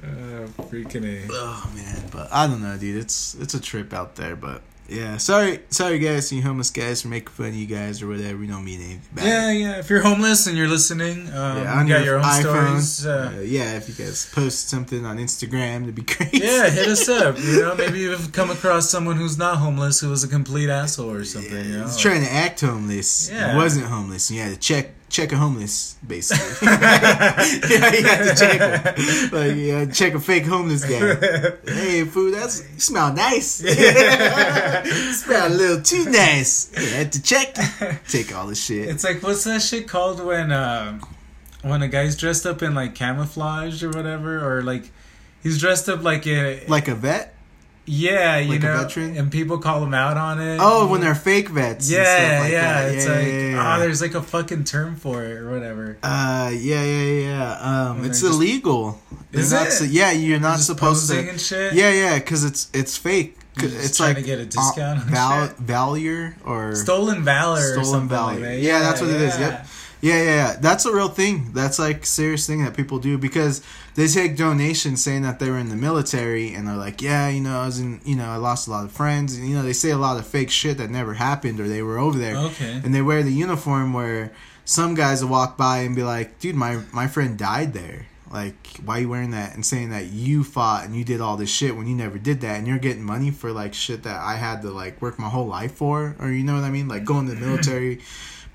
Uh, freaking a. Oh man, but I don't know, dude. It's it's a trip out there, but yeah. Sorry, sorry guys, you homeless guys for making fun of you guys or whatever. We don't mean anything bad. Yeah, yeah. If you're homeless and you're listening, um, Yeah, on you got your own iPhone. stories. Uh, Uh, yeah, if you guys post something on Instagram, that'd be great. yeah, hit us up. You know, maybe you've come across someone who's not homeless who was a complete asshole or something. You know, He's trying to act homeless. Yeah. He wasn't homeless. You had to check check a homeless, basically. yeah, you had to check him. Like, to check a fake homeless guy. hey, food, that's you smell nice. you smell a little too nice. You had to check. Take all the shit. It's like what's that shit called when uh, when a guy's dressed up in like camouflage or whatever, or like he's dressed up like a Like a vet? Yeah, you like a know, veteran? and people call them out on it. Oh, when they're fake vets. yeah, like yeah, that. it's yeah, like yeah, yeah. oh, there's like a fucking term for it or whatever. Uh, yeah, yeah, yeah. Um, it's illegal. They're Is it? su- yeah, you're not supposed to. and shit. Yeah, yeah, because it's it's fake. It's trying like to get a uh, discount on val- valure or stolen valor, or Stolen something valor. Like that. Yeah, that's what it is, yep. Yeah, yeah, yeah. That's a real thing. That's like serious thing that people do because they take donations saying that they were in the military and they're like, yeah, you know, I was in, you know, I lost a lot of friends and you know they say a lot of fake shit that never happened or they were over there. Okay. And they wear the uniform where some guys will walk by and be like, dude, my my friend died there. Like, why are you wearing that and saying that you fought and you did all this shit when you never did that and you're getting money for like shit that I had to like work my whole life for or you know what I mean? Like going to the military,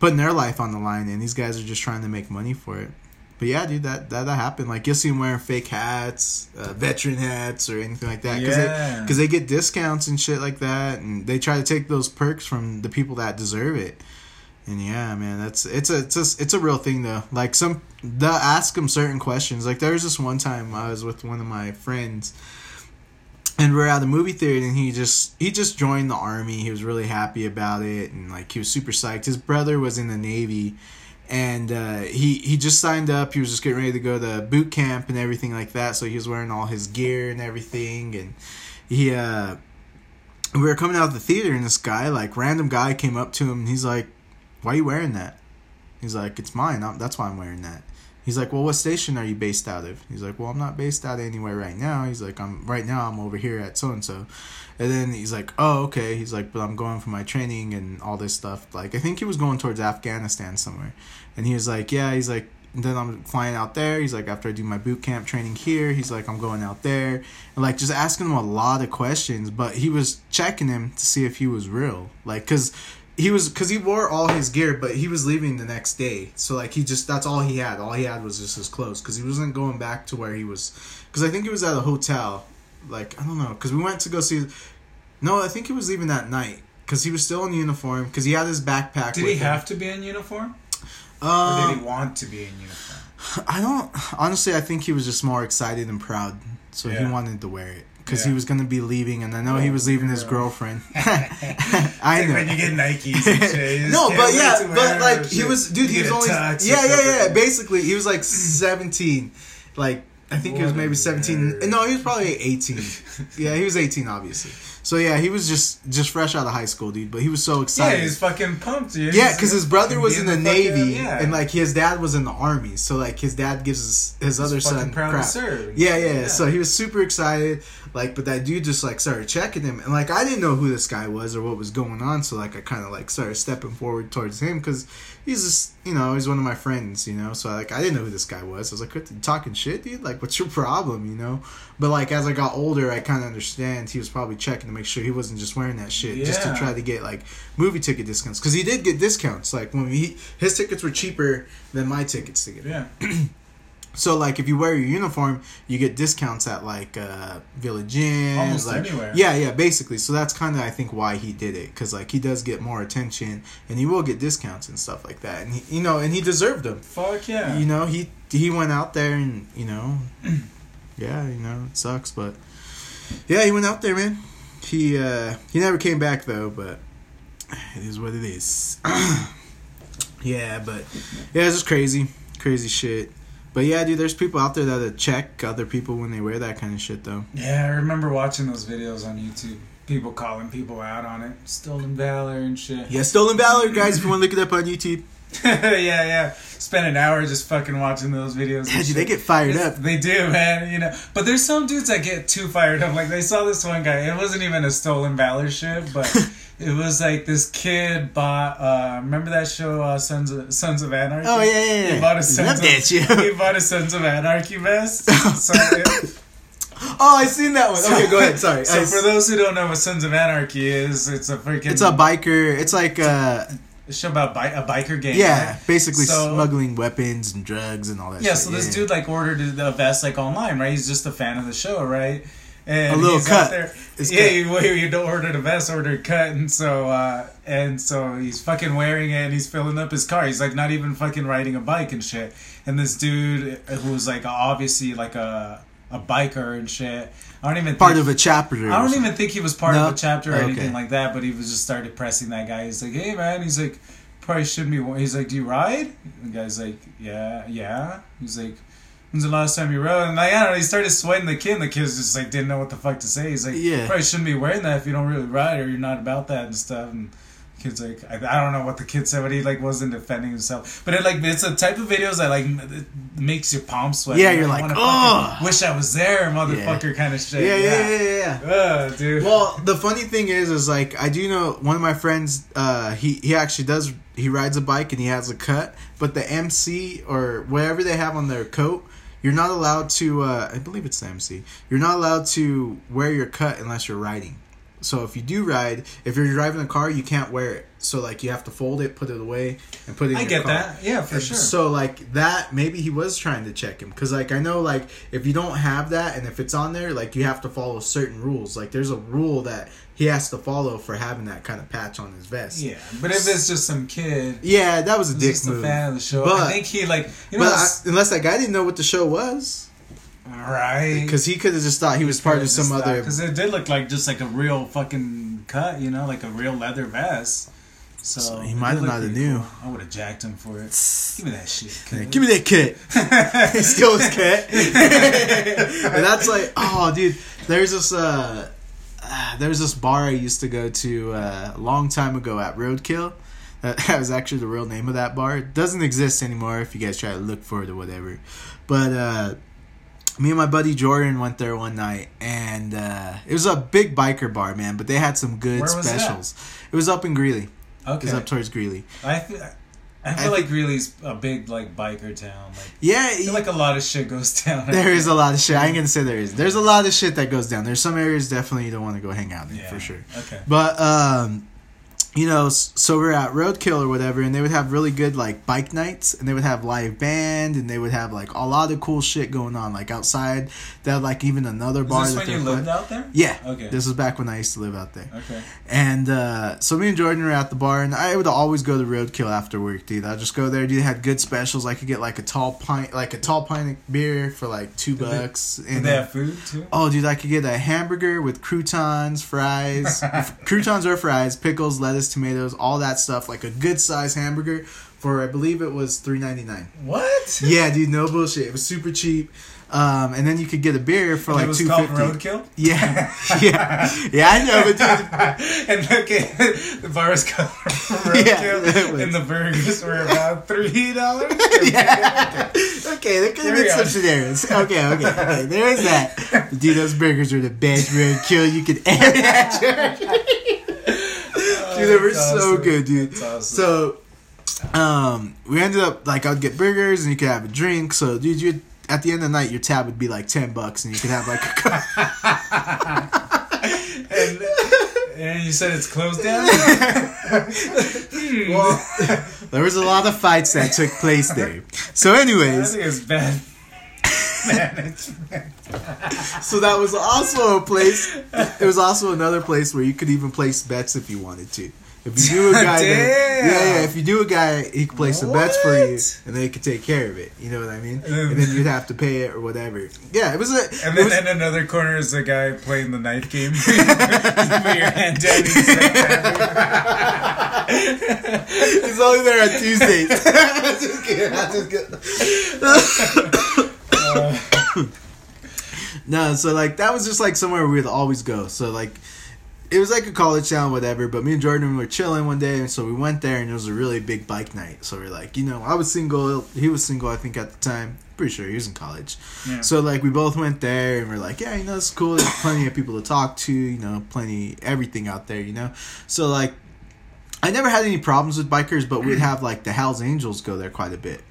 putting their life on the line and these guys are just trying to make money for it. but yeah, dude, that, that that happened. Like you'll see them wearing fake hats, uh, veteran hats, or anything like that. Cause Yeah. because they, get discounts and shit like that, and they try to take those perks from the people that deserve it. And yeah, man, that's it's a it's a it's a real thing though. Like some they'll ask them certain questions. Like there was this one time I was with one of my friends, and we're at the movie theater, and he just he just joined the army. He was really happy about it, and like he was super psyched. His brother was in the navy, and uh, he he just signed up. He was just getting ready to go to boot camp and everything like that. So he was wearing all his gear and everything, and he uh, we were coming out of the theater, and this guy, like random guy, came up to him, and he's like, "Why are you wearing that?" He's like, "It's mine. I'm, that's why I'm wearing that." He's like, "Well, what station are you based out of?" He's like, "Well, I'm not based out of anywhere right now." He's like, "I'm right now. I'm over here at so and so," and then he's like, "Oh, okay." He's like, "But I'm going for my training and all this stuff." Like, I think he was going towards Afghanistan somewhere, and he was like, "Yeah." He's like, then I'm flying out there. He's like, after I do my boot camp training here, he's like, I'm going out there, and like just asking him a lot of questions. But he was checking him to see if he was real, like, cause he was, cause he wore all his gear, but he was leaving the next day. So like, he just that's all he had. All he had was just his clothes, cause he wasn't going back to where he was, cause I think he was at a hotel. Like I don't know, cause we went to go see. No, I think he was leaving that night. Cause he was still in uniform. Cause he had his backpack. Did he him. have to be in uniform? Or Um, did he want to be in uniform? I don't honestly. I think he was just more excited and proud, so he wanted to wear it because he was gonna be leaving, and I know he was leaving his girl. girlfriend. I Like know. when you get Nikes and shit. no, but yeah, but like he was, dude. He was only yeah, yeah, yeah. Basically, he was like seventeen. Like I think he was maybe seventeen. nerd. No, he was probably eighteen. yeah, he was eighteen, obviously. So yeah, he was just just fresh out of high school, dude. But he was so excited. Yeah, he's fucking pumped, dude. Yeah, because his brother was in the fucking- navy, yeah. and like his dad was in the army. So like his dad gives his, his other son proud to crap. serve. Yeah, yeah, Yeah. So he was super excited. Like, but that dude just like started checking him, and like I didn't know who this guy was or what was going on. So like I kind of like started stepping forward towards him because he's just you know he's one of my friends, you know. So like I didn't know who this guy was. I was like, what, talking shit, dude? Like, what's your problem, you know? But like as I got older, I kind of understand he was probably checking to make sure he wasn't just wearing that shit just to try to get like movie ticket discounts because he did get discounts. Like when he his tickets were cheaper than my tickets to get. Yeah. So like if you wear your uniform, you get discounts at like uh, Village Inn, Almost like, anywhere. Yeah, yeah, basically. So that's kind of I think why he did it because like he does get more attention and he will get discounts and stuff like that, and he, you know, and he deserved them. Fuck yeah. You know, he he went out there and you know, yeah, you know, it sucks, but yeah, he went out there, man. He uh he never came back though, but it is what it is. yeah, but yeah, it's just crazy, crazy shit. But yeah, dude, there's people out there that check other people when they wear that kind of shit, though. Yeah, I remember watching those videos on YouTube. People calling people out on it. Stolen valor and shit. Yeah, Stolen Valor, guys. If you want to look it up on YouTube, yeah, yeah. Spend an hour just fucking watching those videos. yeah, dude, they get fired It's- up. They do, man. You know, but there's some dudes that get too fired up. Like they saw this one guy. It wasn't even a stolen valor shit, but it was like this kid bought. uh Remember that show, uh, Sons of Sons of Anarchy? Oh yeah, yeah, yeah. He bought a Love Sons that of, he bought a Sons of Anarchy vest. so, it- Oh, I seen that one. Okay, go ahead. Sorry. So I- for those who don't know what Sons of Anarchy is, it's a freaking it's a biker. It's like uh, a show about bi- a biker gang. yeah, right? basically So- smuggling weapons and drugs and all that. Yeah, shit. so this dude like ordered the vest like online, right? He's just a fan of the show, right? And A little cut. Out there. It's yeah, cut. you, well, you don't order the vest, order cut, and so uh, and so he's fucking wearing it, and he's filling up his car. He's like not even fucking riding a bike and shit. And this dude who's like obviously like a a biker and shit. I don't even part think, of a chapter. I don't even think he was part No? of a chapter or Okay. anything like that, but he was just started pressing that guy. He's like, "Hey man," he's like, "Probably shouldn't be." He's like, "Do you ride?" The guy's like, "Yeah, yeah." He's like, "When's the last time you rode?" And like, I don't know. He started sweating the kid. And the kid just like didn't know what the fuck to say. He's like, Yeah. "Probably shouldn't be wearing that if you don't really ride or you're not about that and stuff." And kid's like, I, I don't know what the kid said, but he like wasn't defending himself. But it like it's a type of videos that like it makes your palms sweat. Yeah, You you're like, "Ugh." Wish I was there, motherfucker, kind of shit. Yeah, yeah, yeah, yeah. yeah. Ugh, dude. well, the funny thing is, is like I do know one of my friends. Uh, he he actually does. He rides a bike and he has a cut, but the MC or whatever they have on their coat, you're not allowed to. Uh, I believe it's the MC. You're not allowed to wear your cut unless you're riding. So if you do ride, if you're driving a car, you can't wear it. So like you have to fold it, put it away, and put it. in I your get car. that. Yeah, for And sure. So like that, maybe he was trying to check him because like I know like if you don't have that and if it's on there, like you have to follow certain rules. Like there's a rule that he has to follow for having that kind of patch on his vest. yeah, but if it's just some kid, Yeah, that was a dick just move. a fan of the show, But- I think he like you know I, unless that guy didn't know what the show was, right because he could have just thought he was part of some other. because it did look like just like a real fucking cut, you know, like a real leather vest. So, So he might have not have knew. cool. I would have jacked him for it. Give me that shit. Kid. Give me that kit. Still his kit. and that's like, oh, dude. There's this, uh, uh, there's this bar I used to go to uh, a long time ago at Roadkill. That, that was actually the real name of that bar. It doesn't exist anymore if you guys try to look for it or whatever. But uh, me and my buddy Jordan went there one night, and uh, it was a big biker bar, man. But they had some good Where was that? specials. It was up in Greeley. It Okay, was up towards Greeley. I feel, I feel like Greeley's a big like biker town. Like, Yeah, I feel like a lot of shit goes down. There is a lot of shit. I ain't gonna say there is. There's a lot of shit that goes down. There's some areas definitely you don't want to go hang out in yeah, for sure. Okay. But um, you know, so we're at Roadkill or whatever, and they would have really good like bike nights, and they would have live band, and they would have like a lot of cool shit going on, like outside. They had like even another bar. Is this that when you lived out there? Yeah. Okay. This was back when I used to live out there. Okay. And uh, so me and Jordan were at the bar, and I would always go to Roadkill after work, dude. I'd just go there, dude. They had good specials. I could get like a tall pint, like a tall pint of beer for like two Did they- bucks. Did and they have food too? Oh, dude, I could get a hamburger with croutons, fries, croutons or fries, pickles, lettuce, tomatoes, all that stuff. Like a good size hamburger for I believe it was three ninety nine. What? Yeah, dude, no bullshit. It was super cheap. Um, and then you could get a beer for like it was two called fifty. Roadkill. Yeah, yeah, yeah. I know, but dude, and look at the bar was called Yeah, Roadkill, was. and the burgers were about three dollars. yeah. Okay, there could have been some scenarios. Okay, okay, okay. There is that. Dude, those burgers are the best roadkill you could ever have. Dude, they were That's so good, dude. Awesome. So, um, we ended up like I'd get burgers and you could have a drink. So, dude, you at the end of the night, your tab would be like ten bucks, and you could have like a and, and you said it's closed down. well. there was a lot of fights that took place there. So, I anyways, think it's bad management. so that was also a place. It was also another place where you could even place bets if you wanted to. If you do a guy, that, yeah, yeah. If you do a guy, he could place some bets for you, and they he could take care of it. You know what I mean? then- And then you'd have to pay it or whatever. Yeah, it was a. And then was- in another corner is the guy playing the knife game. you put your hand down. He's only there on Tuesdays. just kidding. I'm just kidding. no, so like that was just like somewhere we would always go. So like it was like a college town, whatever. But me and Jordan we were chilling one day, and so we went there, and it was a really big bike night. So we're like, you know, I was single, he was single, I think at the time. Pretty sure he was in college. Yeah. So like we both went there, and we're like, yeah, you know, it's cool. There's plenty of people to talk to, you know, plenty everything out there, you know. So like I never had any problems with bikers, but we'd have like the Hell's Angels go there quite a bit.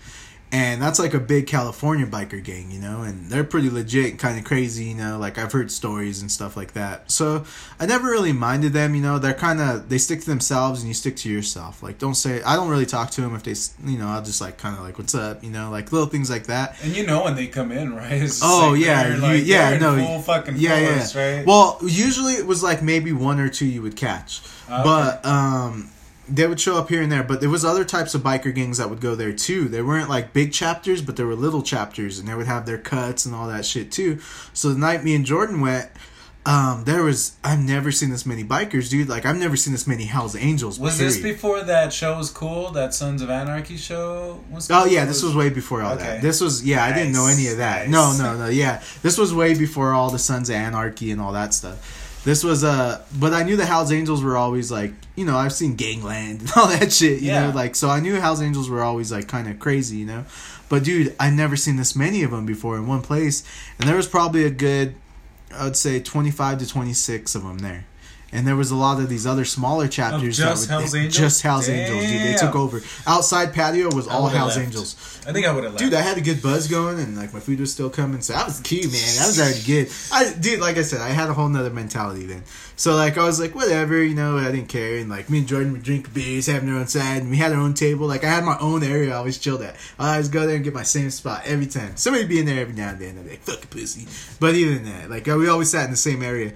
And that's like a big California biker gang, you know, and they're pretty legit kind of crazy, you know, like I've heard stories and stuff like that. So I never really minded them, you know, they're kind of, they stick to themselves and you stick to yourself. Like, don't say, I don't really talk to them if they, s- you know, I'll just like kind of like, what's up, you know, like little things like that. and you know when they come in, right? Oh, like yeah, you- like, yeah, no, full fucking yeah, force, yeah. right? Well, usually it was like maybe one or two you would catch, Okay. but um, they would show up here and there. But there was other types of biker gangs that would go there too. They weren't like big chapters, but there were little chapters, and they would have their cuts and all that shit too. So the night me and Jordan went. Um, there was I've never seen this many bikers, dude. Like I've never seen this many Hell's Angels. was this before that show was cool? That Sons of Anarchy show was. Oh yeah, this was way before all Okay. that. This was yeah, I didn't know any of that. Nice, No, no, no. Yeah, this was way before all the Sons of Anarchy and all that stuff. This was uh, but I knew the Hell's Angels were always like, you know, I've seen Gangland and all that shit. You Yeah. know, like so I knew Hell's Angels were always like kind of crazy, you know. But dude, I've never seen this many of them before in one place, and there was probably a good, I would say twenty five to twenty six of them there. And there was a lot of these other smaller chapters. Of just that Hell's Angels? Just Hell's Angels, dude. They took over. Outside patio was all Hell's left. Angels. I think I would have left. Dude, I had a good buzz going, and like my food was still coming, so that was key, man. That was already good. I, dude, like I said, I had a whole nother mentality then. So like I was like, whatever, you know, I didn't care, and like me and Jordan would drink beers, having our own side, and we had our own table. Like I had my own area, I always chilled at. I always go there and get my same spot every time. Somebody be in there every now and then. I'd be like, fuck a pussy. But even that, like we always sat in the same area.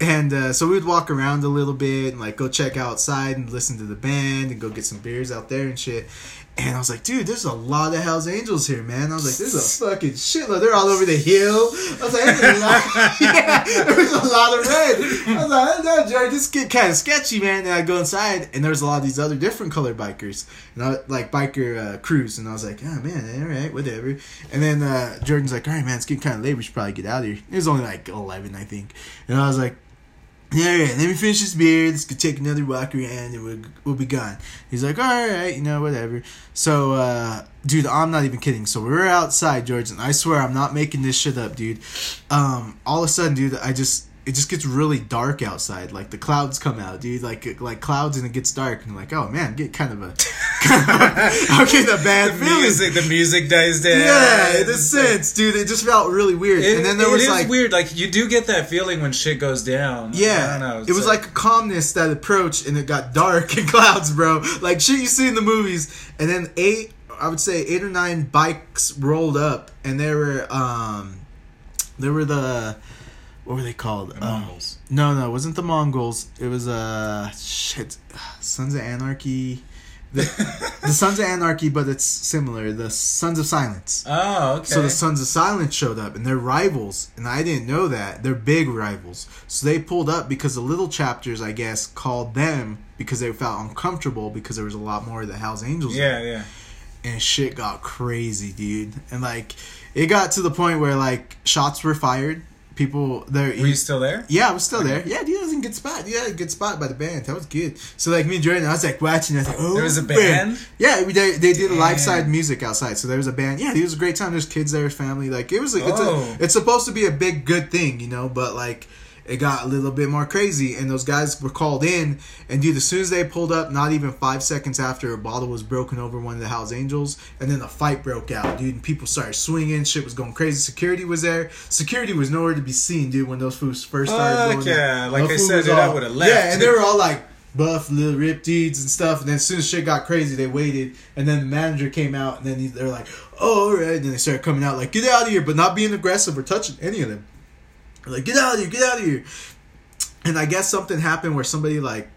And uh, so we'd walk around a little bit and like go check outside and listen to the band and go get some beers out there and shit. And I was like, dude, there's a lot of Hell's Angels here, man. I was like, there's a fucking shitload. They're all over the hill. I was like, there's a lot, yeah, there was a lot of red. I was like, I don't Jared, this get kind of sketchy, man. And I go inside, and there's a lot of these other different colored bikers, and I like biker uh, crews. And I was like, oh man, all right, whatever. And then uh, Jordan's like, all right, man, it's getting kind of late. We should probably get out of here. It was only like eleven, I think. And I was like. Yeah, yeah, let me finish this beer. Let's go take another walk around and we'll, we'll be gone. He's like, all right, you know, whatever. So, uh, dude, I'm not even kidding. So we're outside, George, and I swear I'm not making this shit up, dude. Um, all of a sudden, dude, I just, it just gets really dark outside. Like the clouds come out, dude. Like like clouds and it gets dark. And like, oh man, get kind of a, getting a bad the feeling. music, the music dies down. Yeah, in a sense, dude. It just felt really weird. It, and then there it was is like weird. Like you do get that feeling when shit goes down. I Yeah, don't know. it was like, a calmness that approached, and it got dark and clouds, bro. Like shit you see in the movies. And then eight, I would say eight or nine bikes rolled up, and they were um, there were the what were they called? The Um, Mongols. no, no, it wasn't the Mongols. It was uh shit, Sons of Anarchy. The, the Sons of Anarchy, but it's similar. The Sons of Silence. Oh, okay. So the Sons of Silence showed up, and they're rivals, and I didn't know that. They're big rivals. So they pulled up because the little chapters, I guess, called them because they felt uncomfortable because there was a lot more of the Hell's Angels. yeah, yeah. And shit got crazy, dude. And like, it got to the point where like shots were fired. People, there. Were you still there? Yeah, I was still there. Yeah, dude, that was in a good spot. Yeah, a good spot by the band. That was good. So like me and Jordan, I was like watching. I was like, oh, There was a oh, man. band? Yeah, they, they did a live side music outside. So there was a band. Yeah, it was a great time. There's kids there, family. Like it was. A, it's Oh. a. It's supposed to be a big good thing, you know. But like. It got a little bit more crazy, and those guys were called in. And dude, as soon as they pulled up, not even five seconds after, a bottle was broken over one of the Hell's Angels, and then the fight broke out, dude. And people started swinging, shit was going crazy. Security was there. Security was nowhere to be seen, dude. When those fools first started Fuck going, in. yeah. Like Those I said, dude, I all- would've left. Yeah, and they were all like buff, little ripped dudes and stuff. And then as soon as shit got crazy, they waited, and then the manager came out, and then they're like, "Oh, all right." And then they started coming out like, "Get out of here," but not being aggressive or touching any of them. Like, "Get out of here! Get out of here!" And I guess something happened where somebody like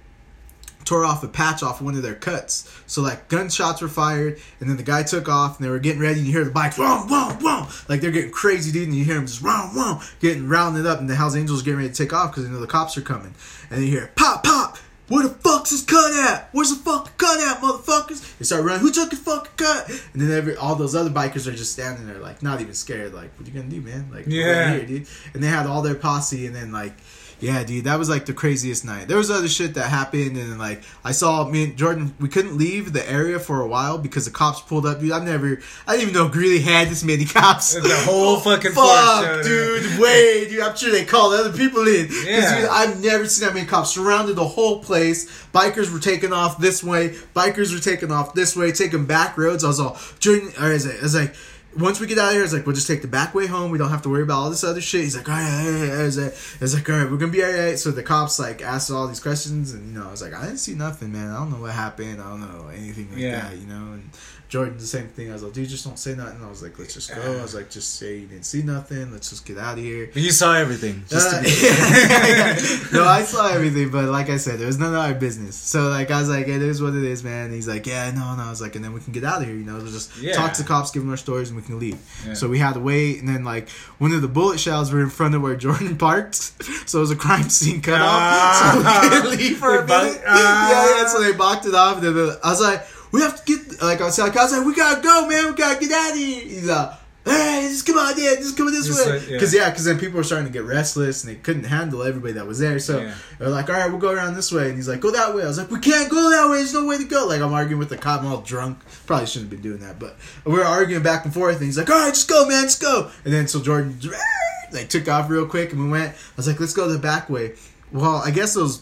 tore off a patch off one of their cuts. So like gunshots were fired, and then the guy took off, and they were getting ready. And you hear the bikes, whoa, whoa, whoa, like they're getting crazy, dude. And you hear them just whoa, whoa, getting rounded up, and the Hell's Angels getting ready to take off because they know the cops are coming. And you hear pop, pop. Where the fuck's his cut at? Where's the fucking cut at, motherfuckers? They start running. Who took his fucking cut? And then every all those other bikers are just standing there, like not even scared. Like, what you gonna do, man? Like, Yeah. right here, dude. And they had all their posse, and then like, yeah, dude, that was like the craziest night. There was other shit that happened, and like I saw me and Jordan, we couldn't leave the area for a while because the cops pulled up. Dude, I've never, I didn't even know Greeley had this many cops. The whole fucking fuck, dude. Wait, dude, I'm sure they called other people in. Yeah. dude, I've never seen that many cops surrounded the whole place. Bikers were taking off this way. Bikers were taking off this way, taking back roads. I was all, Jordan, or is it? I was like. Once we get out of here, it's like we'll just take the back way home. We don't have to worry about all this other shit. He's like, all right, all right, all right. I was like, like, all right, we're gonna be all right. So the cops like asked all these questions, and you know, I was like, I didn't see nothing, man. I don't know what happened. I don't know anything like Yeah. that, you know. And Jordan, the same thing. I was like, dude, just don't say nothing. I was like, let's just go. I was like, just say you didn't see nothing. Let's just get out of here. But you saw everything. Just Uh, to be no, I saw everything, but like I said, it was none of our business. So like I was like, it is what it is, man. And he's like, yeah, no, no. I was like, and then we can get out of here. You know, we'll just Yeah. talk to the cops, give them our stories, and we can leave. Yeah. So we had to wait, and then like one of the bullet shells were in front of where Jordan parked, so it was a crime scene cut off. So we Ah. couldn't leave for a minute. ah. Yeah, yeah. So they blocked it off, and then I was like, we have to get like I was like, I was like, we gotta go, man. We gotta get out of here. He's like. Hey, just come on, yeah, just come this Just way. like, yeah. Because yeah, because then people were starting to get restless and they couldn't handle everybody that was there. So Yeah. they're like, all right, we'll go around this way. And he's like, go that way. I was like, we can't go that way. There's no way to go. Like, I'm arguing with the cop. I'm all drunk. Probably shouldn't have been doing that. But we were arguing back and forth. And he's like, all right, just go, man, just go. And then so Jordan like took off real quick and we went. I was like, let's go the back way. Well, I guess those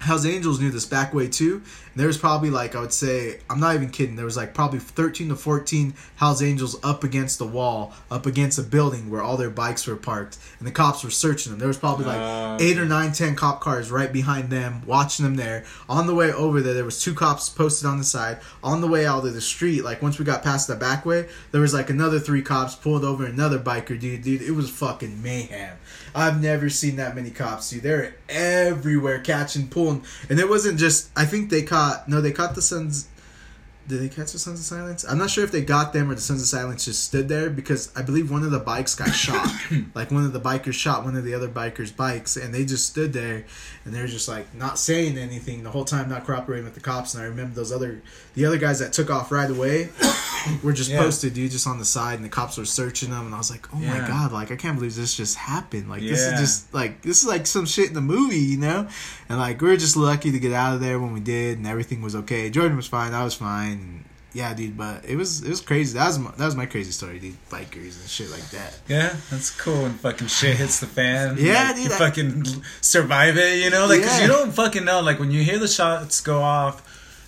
Hell's Angels knew this back way too. And there was probably like I would say I'm not even kidding. There was like probably 13 to 14 Hell's Angels up against the wall, up against a building where all their bikes were parked, and the cops were searching them. There was probably like ah, eight or nine, ten cop cars right behind them, watching them there. On the way over there, there was two cops posted on the side. On the way out of the street, like once we got past the back way, there was like another three cops pulled over another biker dude. Dude, it was fucking mayhem. I've never seen that many cops, dude. They're everywhere catching, pulling, and it wasn't just. I think they caught. No, they caught the Sons. Did they catch the Sons of Silence? I'm not sure if they got them or the Sons of Silence just stood there because I believe one of the bikes got shot. like one of the bikers shot one of the other bikers' bikes, and they just stood there and they're just like not saying anything the whole time, not cooperating with the cops. And I remember those other the other guys that took off right away were just Yeah. posted, dude, just on the side, and the cops were searching them, and I was like, oh my god, like I can't believe this just happened. Like this is just like this is like some shit in the movie, you know? And like we were just lucky to get out of there when we did, and everything was okay. Jordan was fine, I was fine. And, yeah, dude, but it was it was crazy. That was my, that was my crazy story, dude. Bikers and shit like that. Yeah, that's cool when fucking shit hits the fan. Yeah, like, dude, You I- fucking survive it, you know? Like, cause you don't fucking know. Like, when you hear the shots go off,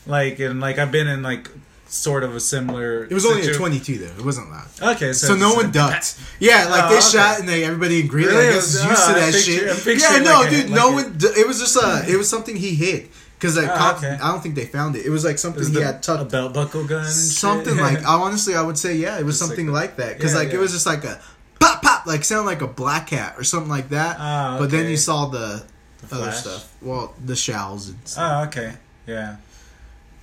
like, and like, I've been in like sort of a similar. It was only a 22 though. It wasn't loud. Okay, so, So no one ducked. Yeah, like Oh, they okay. shot and they everybody agreed. Really? I guess is was- used to oh, that picture- shit. Yeah, no, like a- dude, like no a- one. d- It was just uh, it was something he hid because like Oh, cop, okay. I don't think they found it. It was like something Is he the, had a belt buckle gun and Something shit? like I honestly I would say yeah, it was Just something like- that because Yeah, like yeah. it was just like a pop pop like sound like a black cat or something like that. Ah, But then you saw the, The other stuff. Well, the shells and stuff. Oh, okay, yeah,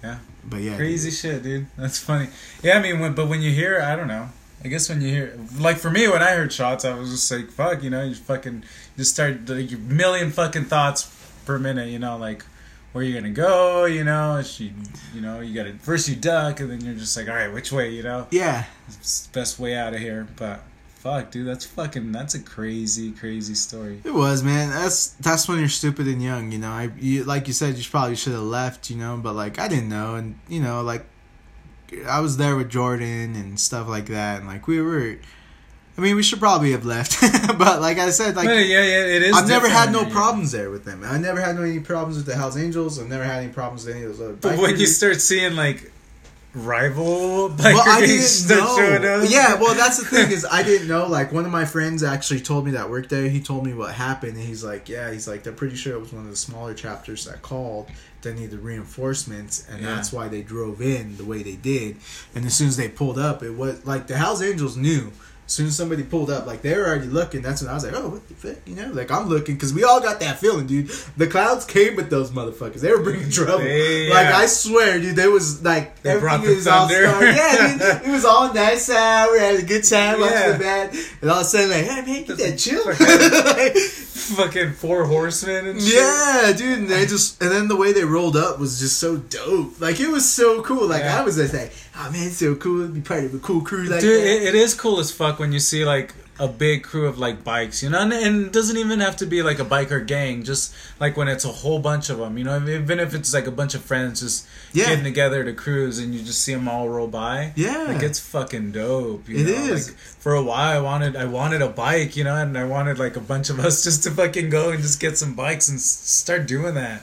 yeah. But yeah, Crazy shit, dude. That's funny. Yeah, I mean, when, but when you hear, I don't know. I guess when you hear, like for me, when I heard shots, I was just like, "Fuck," you know. You fucking just start like a million fucking thoughts per minute, you know, like where you gonna go, you know. You, you know, you gotta first you duck, and then you're just like, "All right, which way?" You know, yeah. it's best way out of here. But fuck, dude, that's fucking that's a crazy, crazy story. It was, man. That's that's when you're stupid and young, you know. I you, like you said, you probably should have left, you know. But like I didn't know, and you know, like I was there with Jordan and stuff like that, and like we were. I mean, we should probably have left, but like I said, like yeah, yeah, it is. I've never had no problems there with them. I never had any problems with the Hell's Angels. I've never had any problems with any of those other. But when you start seeing like rival biker well, I didn't know. Yeah, well, that's the thing is I didn't know. Like one of my friends actually told me that worked there. He told me what happened, and he's like, "Yeah, he's like, they're pretty sure it was one of the smaller chapters that called that needed reinforcements, and Yeah. that's why they drove in the way they did. And as soon as they pulled up, it was like the Hell's Angels knew." As soon as somebody pulled up, like they were already looking. That's when I was like, "Oh, what the fuck?" You know, like I'm looking because we all got that feeling, dude. The clouds came with those motherfuckers. They were bringing trouble. They- Like yeah. I swear, dude, there was like They brought everything the was all thunder. started- Yeah, dude, it was all nice out. We had a good time Yeah. the band, and all of a sudden, like, hey man, get that chill. fucking four horsemen and shit. yeah, dude, and they just and then the way they rolled up was just so dope. Like it was so cool. Like Yeah. I was just like, oh man, it's so cool to be part of a cool crew like Dude, that. it, it is cool as fuck when you see like a big crew of like bikes, you know, and, and it doesn't even have to be like a biker gang. Just like when it's a whole bunch of them, you know, even if it's like a bunch of friends just Yeah. getting together to cruise, and you just see them all roll by. Yeah. like it's fucking dope. You It know? is. Like, for a while, I wanted I wanted a bike, you know, and I wanted like a bunch of us just to fucking go and just get some bikes and s- start doing that.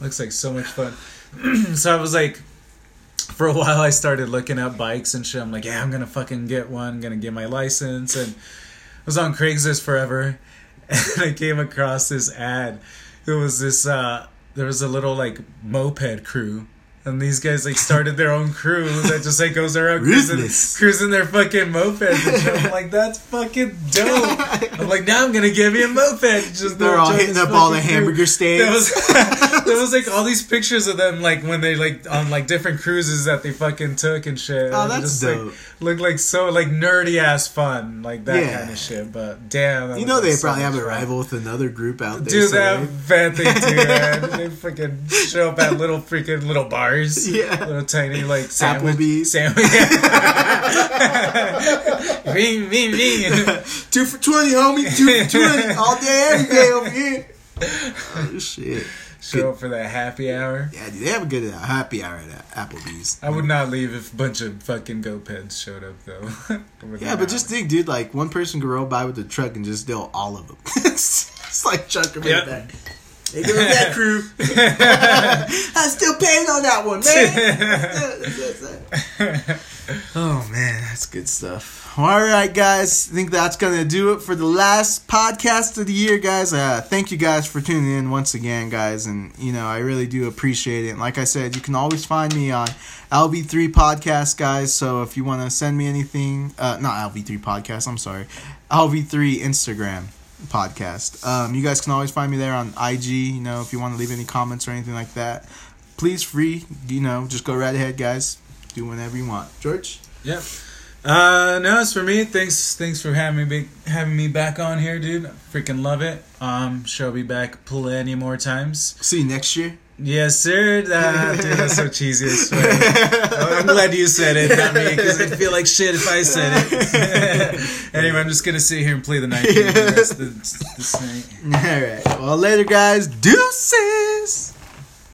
Looks like so much fun. so I was like, for a while I started looking up bikes and shit. I'm like, yeah, I'm gonna fucking get one, gonna get my license, and I was on Craigslist forever, and I came across this ad. It was this. uh There was a little like moped crew. And these guys like started their own crew that just like goes around cruising, cruising their fucking mopeds. And shit. I'm like, that's fucking dope. I'm like, now I'm gonna give you a moped. Just They're all hitting up all the crew. hamburger stands. There was, there was like all these pictures of them like when they like on like different cruises that they fucking took and shit. Oh, that's just, like, dope. looked like so like nerdy ass fun, like that Yeah. kind of shit. But damn, you know they so probably have much a rival with another group out there. Dude, so- that bad they do, man. They fucking show up at little freaking little bars. Yeah. Little tiny like sandwich. Applebee's. Sandwich. ring, ring, ring. two for twenty, homie. Two for twenty all day, every day over here. Oh, shit. Show up for that happy hour. Yeah, dude, they have a good uh, happy hour at Applebee's. I would not leave if a bunch of fucking go-peds showed up though. Yeah, but just think, dude, like one person could roll by with the truck and just steal all of them. it's, it's like chuck them Yep. in the back. Hey, give us that crew. I'm still paying on that one, man. oh man, that's good stuff. All right, guys. I think that's gonna do it for the last podcast of the year, guys. Uh, thank you guys for tuning in once again, guys. And you know, I really do appreciate it. And like I said, you can always find me on LV3 Podcast, guys. So if you want to send me anything, uh, not LV3 Podcast. I'm sorry, LV3 Instagram podcast. Um, you guys can always find me there on IG. You know, if you want to leave any comments or anything like that, please free. You know, just go right ahead, guys. Do whatever you want. George. Yep. Uh, no, it's for me. Thanks, thanks for having me having me back on here, dude. Freaking love it. Um, shall be back plenty more times. See you next year. Yes, sir. Uh, dude, that's so cheesy. I swear. I'm glad you said it, not me, because I'd feel like shit if I said it. anyway, I'm just gonna sit here and play the night game the rest of this night. All right. Well, later, guys. Deuces.